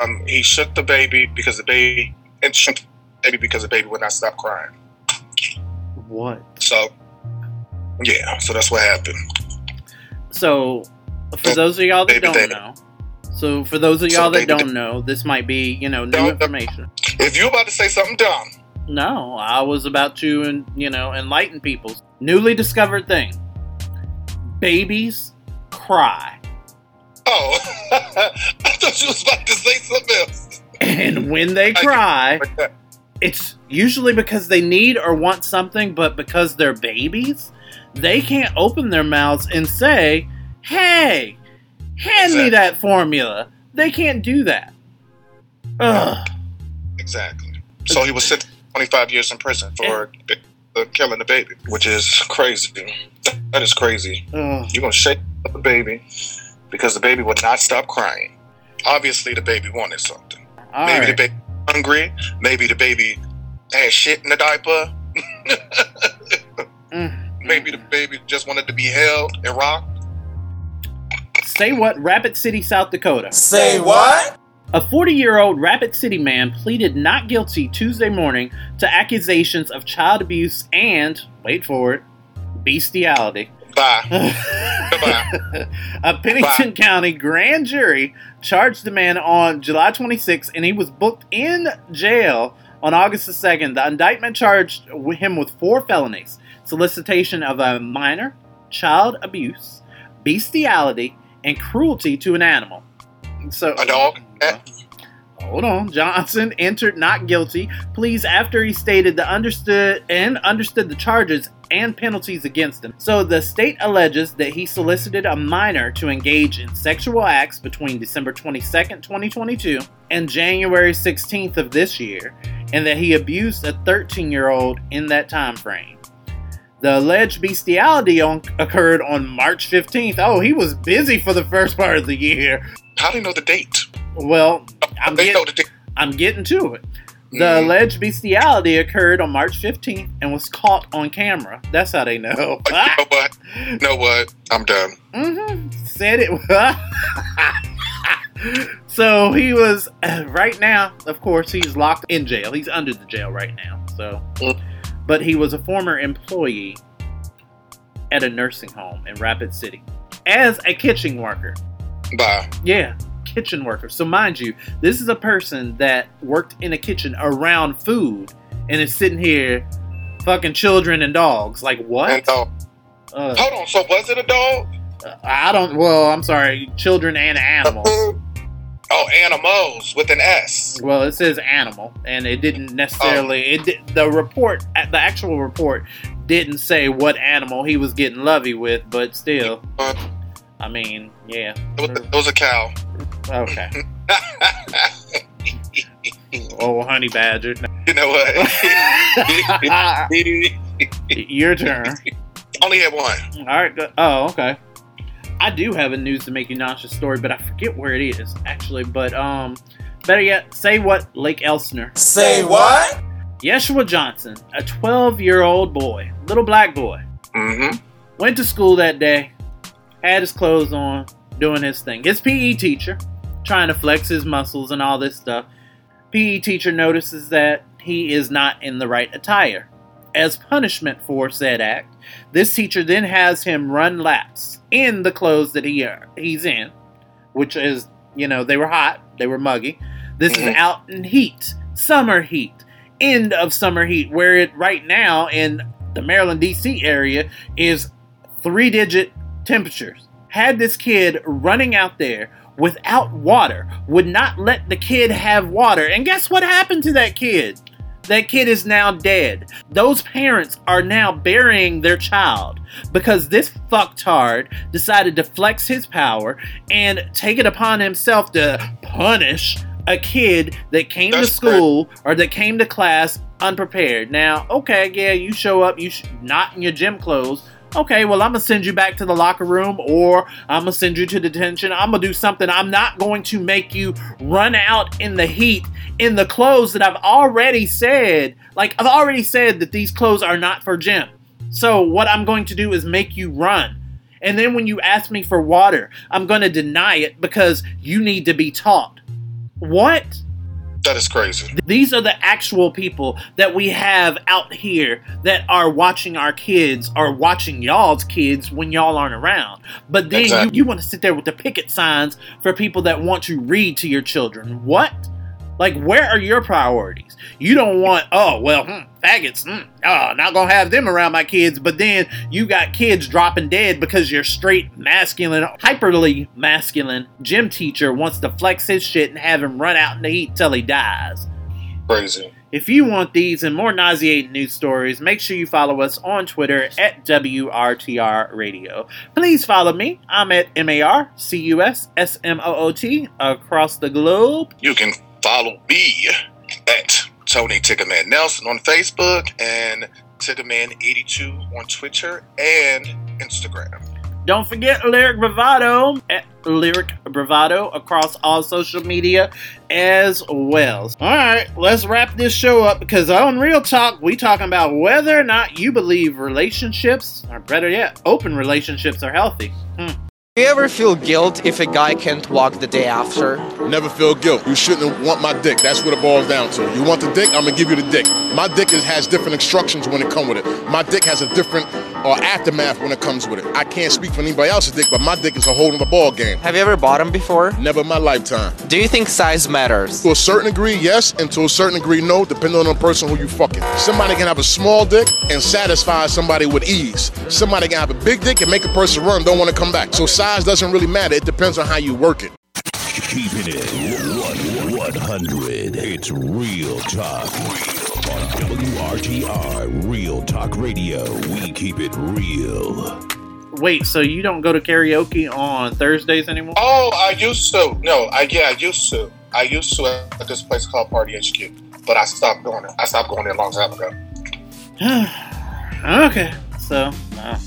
C: um he shook the baby because the baby and shook the baby because the baby would not stop crying.
B: What?
C: So yeah, so that's what happened.
B: So, for those of y'all that
C: Baby
B: don't know, so for those of y'all that don't know, this might be you know new information.
C: If you're about to say something dumb,
B: No, I was about to, you know, enlighten people. Newly discovered thing: babies cry,
C: oh, I thought you was about to say something else.
B: and when they cry, it's usually because they need or want something, but because they're babies, they can't open their mouths and say, "Hey, hand me that formula." They can't do that. Ugh.
C: Exactly. So he was to 25 years in prison for uh, killing the baby, which is crazy. That is crazy.
B: Ugh.
C: You're gonna shake up the baby because the baby would not stop crying. Obviously, the baby wanted something.
B: All
C: maybe
B: right.
C: the baby hungry. Maybe the baby had shit in the diaper. Mm. maybe the baby just wanted to be held and rocked.
B: Say what? Rapid City, South Dakota.
T: Say what?
B: A 40 year old Rapid City man pleaded not guilty Tuesday morning to accusations of child abuse and, wait for it, bestiality.
C: Bye.
B: A Pennington County grand jury charged the man on July 26, and he was booked in jail on August the 2nd. The indictment charged him with four felonies solicitation of a minor, child abuse, bestiality, and cruelty to an animal. So
C: a dog.
B: Uh, Hold on. Johnson entered not guilty pleas after he stated the understood and understood the charges and penalties against him. So the state alleges that he solicited a minor to engage in sexual acts between December 22nd, 2022 and January 16th of this year, and that he abused a 13-year-old in that time frame. The alleged bestiality on, occurred on March 15th. Oh, he was busy for the first part of the year.
C: How do you know the date?
B: Well, I'm, get- I'm getting to it. The alleged bestiality occurred on March 15th and was caught on camera. That's how they know.
C: You know what? You know what? I'm done.
B: Mm-hmm. Said it. so he was right now. Of course, he's locked in jail. He's under the jail right now. So, but he was a former employee at a nursing home in Rapid City as a kitchen worker.
C: Bye.
B: Yeah, kitchen worker. So mind you, this is a person that worked in a kitchen around food and is sitting here fucking children and dogs. Like what? Uh,
C: Hold on. So was it a dog?
B: I don't. Well, I'm sorry, children and animals.
C: Oh, animals with an S.
B: Well, it says animal, and it didn't necessarily. It di- the report, the actual report, didn't say what animal he was getting lovey with, but still, I mean, yeah.
C: It was, it was a cow.
B: Okay. oh, honey badger.
C: You know what?
B: Your turn.
C: Only had one.
B: All right. go- Oh, okay. I do have a news to make you nauseous story, but I forget where it is actually. But um, better yet, say what Lake Elsinore.
T: Say what?
B: Yeshua Johnson, a 12-year-old boy, little black boy,
C: mm-hmm.
B: went to school that day, had his clothes on, doing his thing. His PE teacher, trying to flex his muscles and all this stuff. PE teacher notices that he is not in the right attire. as punishment for said act, this teacher then has him run laps in the clothes that he uh, he's in, which is you know they were hot, they were muggy. This is out in heat, summer heat, end of summer heat, where it right now in the Maryland D.C. area is three digit temperatures. Had this kid running out there without water, would not let the kid have water, and guess what happened to that kid? That kid is now dead. Those parents are now burying their child because this fucktard decided to flex his power and take it upon himself to punish a kid that came to school or that came to class unprepared. Now, okay, yeah, you show up, you sh- not in your gym clothes. Okay, well, I'm gonna send you back to the locker room, or I'm gonna send you to detention. I'm gonna do something. I'm not going to make you run out in the heat in the clothes that I've already said. Like, I've already said that these clothes are not for gym. So, what I'm going to do is make you run. And then when you ask me for water, I'm gonna deny it because you need to be taught. What?
C: That is crazy.
B: These are the actual people that we have out here that are watching our kids or watching y'all's kids when y'all aren't around. But then
C: Exactly.
B: you, you want to sit there with the picket signs for people that want to read to your children. What? Like, where are your priorities? You don't want, oh, well, hmm, faggots, hmm, oh, not gonna have them around my kids, but then you got kids dropping dead because your straight, masculine, hyperly masculine gym teacher wants to flex his shit and have him run out in the heat till he dies.
C: Crazy.
B: If you want these and more nauseating news stories, make sure you follow us on Twitter at WRTR Radio. Please follow me. I'm at M A R C U S S M O O T across the globe.
C: You can follow me at Tony Tiggerman Nelson on Facebook and Tiggerman82 on Twitter and Instagram.
B: Don't forget Lyric Bravado at Lyric Bravado across all social media as well. All right, let's wrap this show up because on Real Talk, we talking about whether or not you believe relationships, or better yet, open relationships are healthy. Hmm.
V: Do you ever feel guilt if a guy can't walk the day after?
W: Never feel guilt. You shouldn't want my dick. That's what it boils down to. You want the dick? I'm gonna give you the dick. My dick is, has different instructions when it comes with it. My dick has a different uh, aftermath when it comes with it. I can't speak for anybody else's dick, but my dick is a whole other ball game.
V: Have you ever bought him before?
W: Never in my lifetime.
V: Do you think size matters?
W: To a certain degree, yes, and to a certain degree, no, depending on the person who you fucking. Somebody can have a small dick and satisfy somebody with ease. Somebody can have a big dick and make a person run, don't want to come back. So size doesn't really matter. It depends on how you work it.
A: Keeping it 1 100. It's Real Talk. On WRTR Real Talk Radio. We keep it real.
B: Wait, so you don't go to karaoke on Thursdays anymore?
C: Oh, I used to. No, I yeah, I used to. I used to at this place called Party HQ, but I stopped going there. I stopped going there a long time ago.
B: okay, so uh,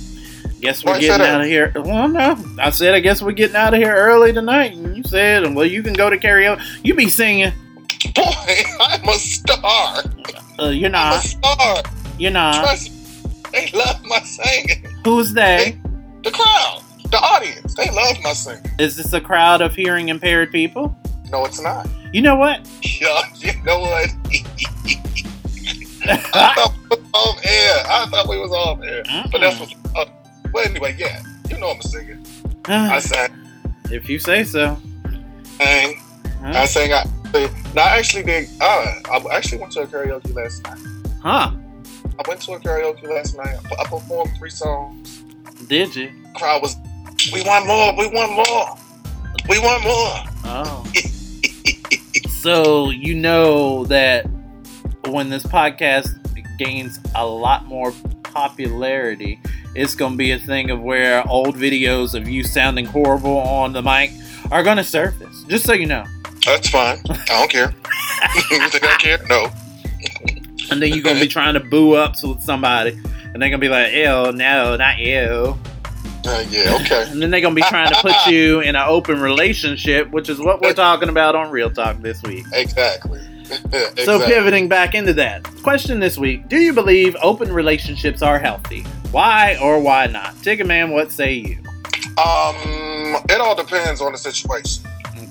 B: guess we're
C: you
B: getting out of here. Well, no, I said I guess we're getting out of here early tonight, and you said, well, you can go to karaoke. You be singing.
C: Boy, I'm a star.
B: Uh, you're
C: I'm
B: not.
C: a star.
B: You're not.
C: Trust me, they love my singing.
B: Who's they?
C: The crowd, the audience, they love my singing.
B: Is this a crowd of hearing impaired people?
C: No, it's not.
B: You know what?
C: Yeah, you know what? I thought we was on air. I thought we was on air. But that's what. Uh, well, anyway, yeah, you know I'm a singer. I sang.
B: If you say so.
C: sang. I sang. I, no, I actually did. Uh, I actually went to a karaoke last night.
B: Huh?
C: I went to a karaoke last night. I I performed three songs.
B: Did you?
C: Crowd was. We want more. We want more. We want more.
B: Oh. so you know that when this podcast gains a lot more popularity, it's going to be a thing of where old videos of you sounding horrible on the mic are going to surface. Just so you know.
C: That's fine. I don't care. you think I care? No.
B: And then you're going to be trying to boo up with somebody. And they're going to be like, ew, no, not ew.
C: Uh, yeah, okay.
B: And then they're going to be trying to put you in an open relationship, which is what we're talking about on Real Talk this week.
C: Exactly.
B: So pivoting back into that question this week: Do you believe open relationships are healthy? Why or why not? Tigger man, what say you?
C: Um, it all depends on the situation.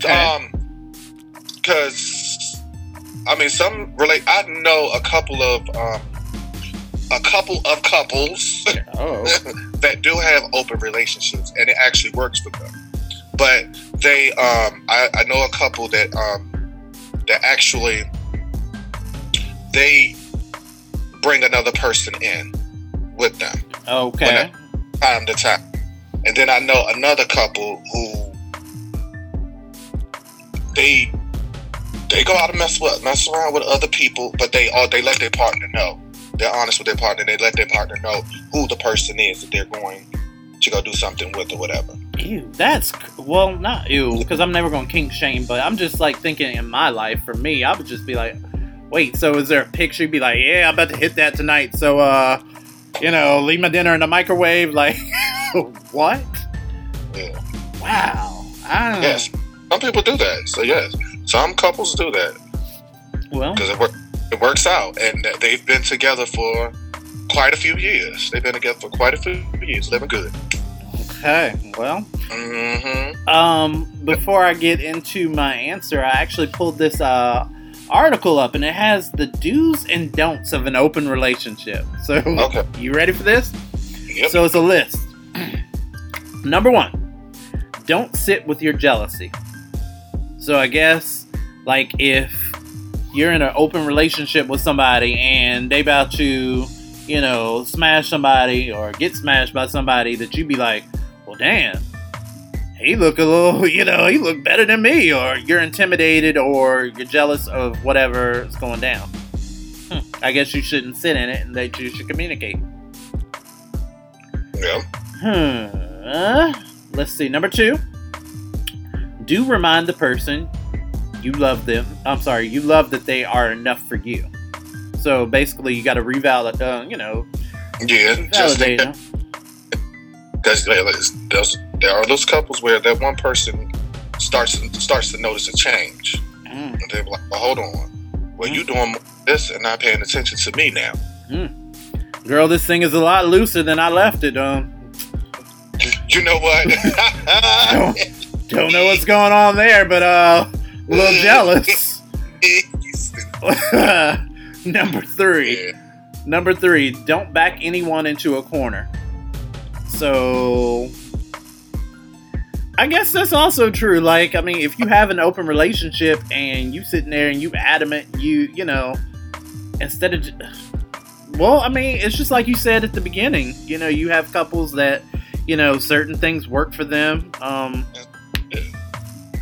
C: Um, because I mean, some relate. I know a couple of um, a couple of couples
B: oh.
C: that do have open relationships, and it actually works for them. But they, um, I, I know a couple that um, that actually they bring another person in with them.
B: Okay.
C: Time to time, and then I know another couple who they they go out and mess with mess around with other people, but they all they let their partner know. They're honest with their partner. They let their partner know who the person is that they're going to go do something with or whatever.
B: Ew, that's well, not ew, because I'm never going to kink shame, but I'm just like thinking in my life, for me, I would just be like, wait, so is there a picture? You'd Be like, yeah, I'm about to hit that tonight, so uh, you know, leave my dinner in the microwave. Like, what?
C: Yeah.
B: Wow. I don't
C: Yes, some people do that. So yes, some couples do that
B: Well,
C: because it, wor- it works out, and they've been together for quite a few years. They've been together for quite a few years, living good.
B: Okay. Well,
C: Mm-hmm.
B: um, before I get into my answer, I actually pulled this uh article up, and it has the do's and don'ts of an open relationship. So,
C: Okay.
B: you ready for this?
C: Yep.
B: So it's a list. Number one, don't sit with your jealousy. So I guess, like, if you're in an open relationship with somebody and they about to, you know, smash somebody or get smashed by somebody, that you be like, well, damn, he look a little, you know, he look better than me, or you're intimidated or you're jealous of whatever is going down. Hmm. I guess you shouldn't sit in it and that you should communicate.
C: Yeah.
B: Hmm. Uh, let's see. Number two. Do remind the person you love them. I'm sorry, you love that they are enough for you. So basically, you got to revalidate. Uh, you know,
C: Yeah, just
B: them.
C: There's there are those couples where that one person starts starts to notice a change,
B: Mm.
C: and they're like, well, "Hold on, well, you doing this and not paying attention to me now."
B: Girl, this thing is a lot looser than I left it. Um,
C: You know what?
B: don't know what's going on there, but uh, a little jealous. Number three. Number three, don't back anyone into a corner. So I guess that's also true. Like, I mean, if you have an open relationship and you sitting there and you adamant, you you know, instead of well, I mean, it's just like you said at the beginning. You know, you have couples that, you know, certain things work for them. Um,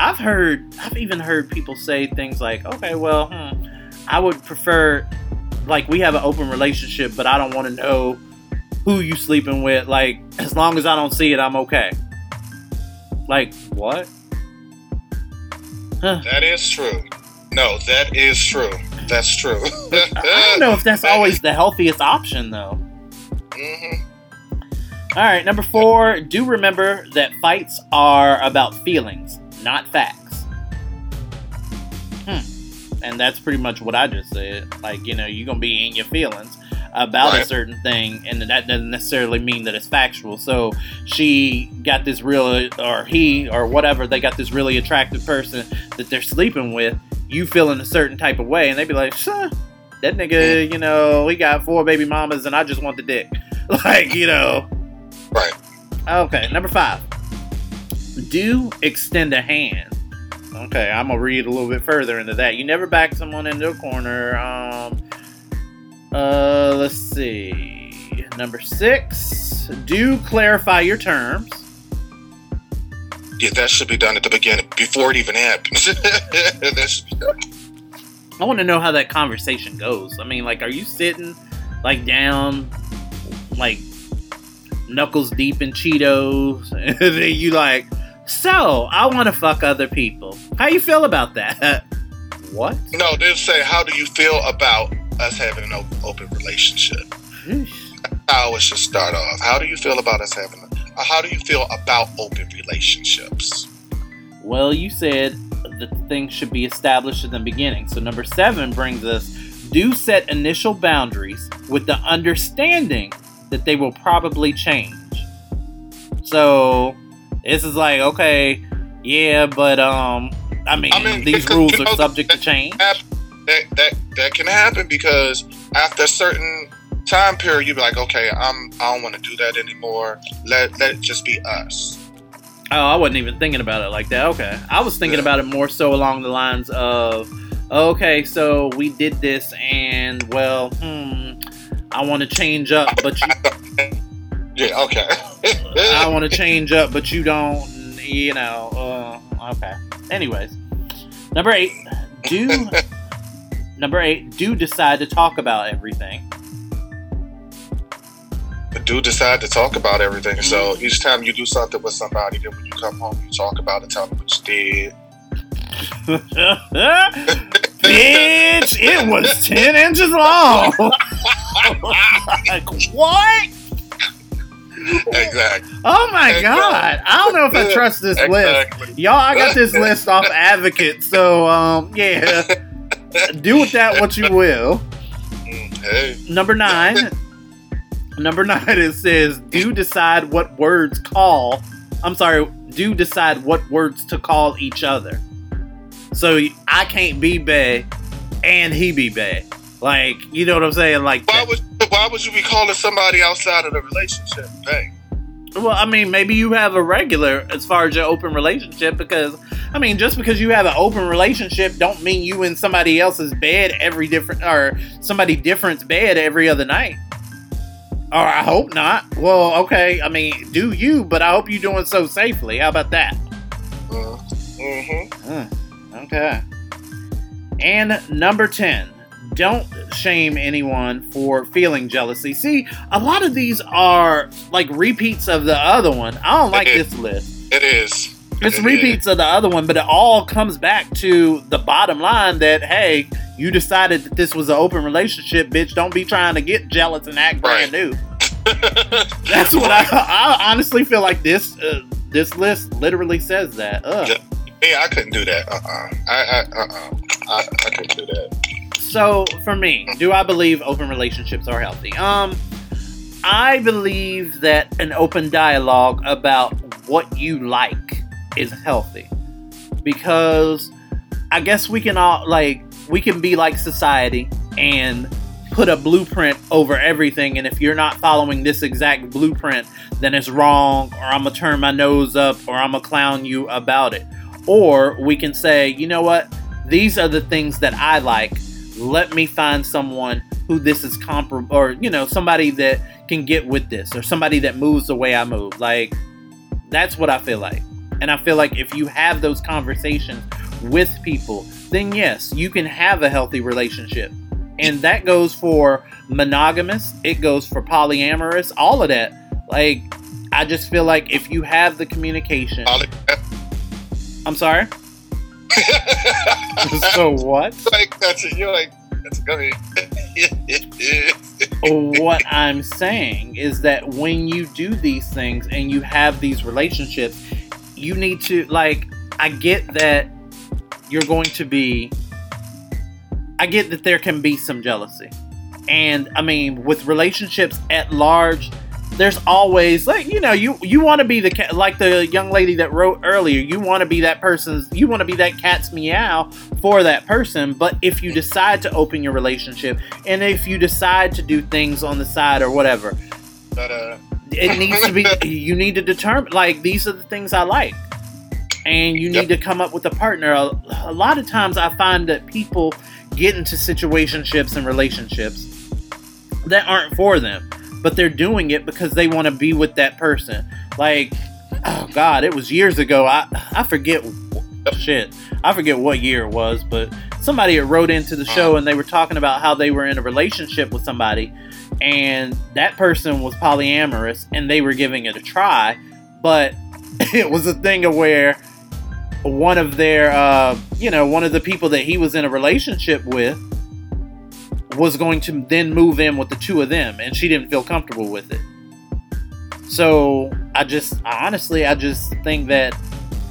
B: I've heard, I've even heard people say things like, okay, well, hmm, I would prefer, like, we have an open relationship, but I don't want to know who you sleeping with. Like, as long as I don't see it, I'm okay. Like, what?
C: That is true. No, that is true. That's true.
B: I don't know if that's always the healthiest option, though.
C: Mhm.
B: All right, number four. Do remember that fights are about feelings, not facts. Hmm. And that's pretty much what I just said. Like, you know, you're gonna be in your feelings about a certain thing, and that doesn't necessarily mean that it's factual. So she got this real, or he, or whatever, they got this really attractive person that they're sleeping with. You feeling a certain type of way, and they be like, "Sure, that nigga, you know, he got four baby mamas, and I just want the dick." Like, you know.
C: Right.
B: Okay, number five. Do extend a hand. Okay, I'm gonna read a little bit further into that. You never back someone into a corner. Um, uh, let's see. Number six. Do clarify your terms.
C: Yeah, that should be done at the beginning before it even happens. that should be done.
B: I want to know how that conversation goes. I mean, like, are you sitting like down, like knuckles deep in Cheetos, and then you like, so I want to fuck other people. How you feel about that? what?
C: No, they'll say, "How do you feel about us having an op- open relationship?" How it should start off. How do you feel about us having? A, uh, how do you feel about open relationships?
B: Well, you said that things should be established in the beginning. So number seven brings us: do set initial boundaries with the understanding that they will probably change. So this is like, okay, yeah, but um, I mean, these rules are subject to change.
C: That that that can happen because after a certain time period, you'd be like, okay, I'm I don't want to do that anymore. Let let it just be us.
B: Oh, I wasn't even thinking about it like that. Okay. I was thinking about it more so along the lines of, okay, so we did this and, well, hmm, I want to change up, but you.
C: Yeah, okay.
B: I want to change up, but you don't, you know, uh, okay. Anyways, number eight, do. Number eight, do decide to talk about everything.
C: do decide to talk about everything. So each time you do something with somebody, then when you come home, you talk about it, tell them what you did.
B: Bitch, it was 10 inches long. like, what?
C: Exactly.
B: Oh my god! I don't know if I trust this
C: Exactly.
B: list, y'all. I got this list off Advocate, so um, yeah. Do with that what you will.
C: Hey.
B: Number nine. Number nine. It says, "Do decide what words call." I'm sorry. Do decide what words to call each other. So I can't be bae, and he be bae. Like you know what I'm saying? Like
C: Why would why would you be calling somebody outside of the relationship? Hey.
B: Well, I mean, maybe you have a regular as far as your open relationship because, I mean, just because you have an open relationship don't mean you in somebody else's bed every different or somebody different's bed every other night. Or I hope not. Well, okay. I mean, do you? But I hope you're doing so safely. How about that?
C: Mm-hmm.
B: Okay. And number 10, don't shame anyone for feeling jealousy. See, a lot of these are like repeats of the other one. I don't like this list.
C: It is.
B: It's
C: It
B: repeats of the other one, but it all comes back to the bottom line that, hey, you decided that this was an open relationship, bitch. Don't be trying to get jealous and act brand new. That's what I, I honestly feel like this uh, this list literally says that. Ugh.
C: Yeah, I couldn't do that. Uh uh I I uh uh I, I couldn't do that.
B: So for me, do I believe open relationships are healthy? Um, I believe that an open dialogue about what you like is healthy. Because I guess we can all like we can be like society and put a blueprint over everything. And if you're not following this exact blueprint then it's wrong or I'm gonna turn my nose up or I'm gonna clown you about it. Or we can say you know what? These are the things that I like let me find someone who this is comparable or you know somebody that can get with this or somebody that moves the way I move. Like that's what I feel like. And I feel like if you have those conversations with people then yes you can have a healthy relationship. And that goes for monogamous it goes for polyamorous all of that. Like I just feel like if you have the communication I'm sorry so what?
C: Like that's it. You're like that's good.
B: what I'm saying is that when you do these things and you have these relationships, you need to like I get that you're going to be I get that there can be some jealousy. And I mean, with relationships at large, there's always like you know you you want to be the cat like the young lady that wrote earlier you want to be that person's you want to be that cat's meow for that person. But if you decide to open your relationship and if you decide to do things on the side or whatever
C: but uh
B: it needs to be you need to determine like these are the things i like. And you need to come up with a partner. A, a lot of times i find that people get into situationships and relationships that aren't for them but they're doing it because they want to be with that person. Like, oh god, it was years ago. I I forget shit. I forget what year it was, but somebody had wrote into the show and they were talking about how they were in a relationship with somebody and that person was polyamorous and they were giving it a try, but it was a thing of where one of their uh, you know, one of the people that he was in a relationship with was going to then move in with the two of them, and she didn't feel comfortable with it. So I just, I honestly, I just think that,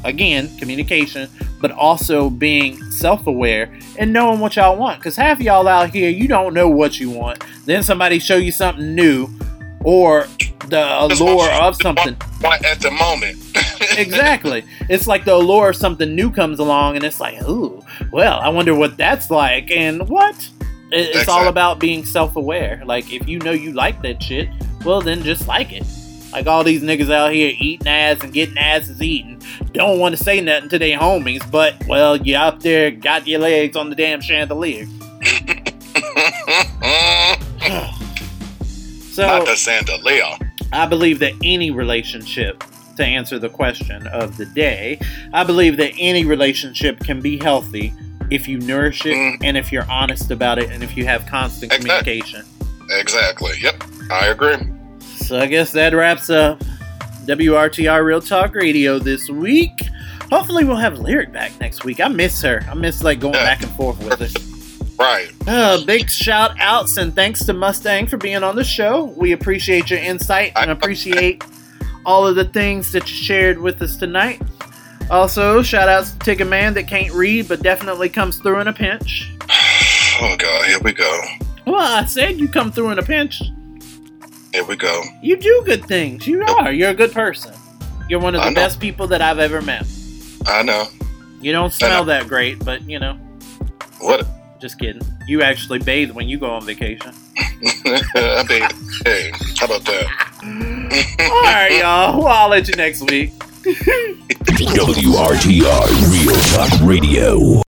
B: again, communication, but also being self aware and knowing what y'all want. Because half y'all out here, you don't know what you want. Then somebody show you something new or the allure of something.
C: At the moment.
B: exactly. It's like the allure of something new comes along, and it's like, ooh, well, I wonder what that's like. And what? It- It's all about being self aware. Like, if you know you like that shit, well, then just like it. Like all these niggas out here eating ass and getting asses eaten, don't want to say nothing to their homies, but well, you up there got your legs on the damn chandelier. so
C: Not the Sandaleo.
B: I believe that any relationship, to answer the question of the day, I believe that any relationship can be healthy if you nourish it
C: Mm.
B: and if you're honest about it and if you have constant communication.
C: Exactly. Yep. I agree.
B: So I guess that wraps up WRTR Real Talk Radio this week. Hopefully we'll have Lyric back next week. I miss her. I miss like going back and forth with her.
C: Right.
B: Uh, big shout outs and thanks to Mustang for being on the show. We appreciate your insight and appreciate all of the things that you shared with us tonight. Also, shout outs to Tigger Man that can't read but definitely comes through in a pinch.
C: Oh god, here we go.
B: Well, I said you come through in a pinch.
C: Here we go.
B: You do good things. You are. You're a good person. You're one of the best people that I've ever met.
C: I know.
B: You don't smell that great, but you know.
C: What?
B: Just kidding. You actually bathe when you go on vacation.
C: I mean, hey, how about that?
B: All right, y'all. Well, I'll let you next week.
A: WRTR Real Talk Radio.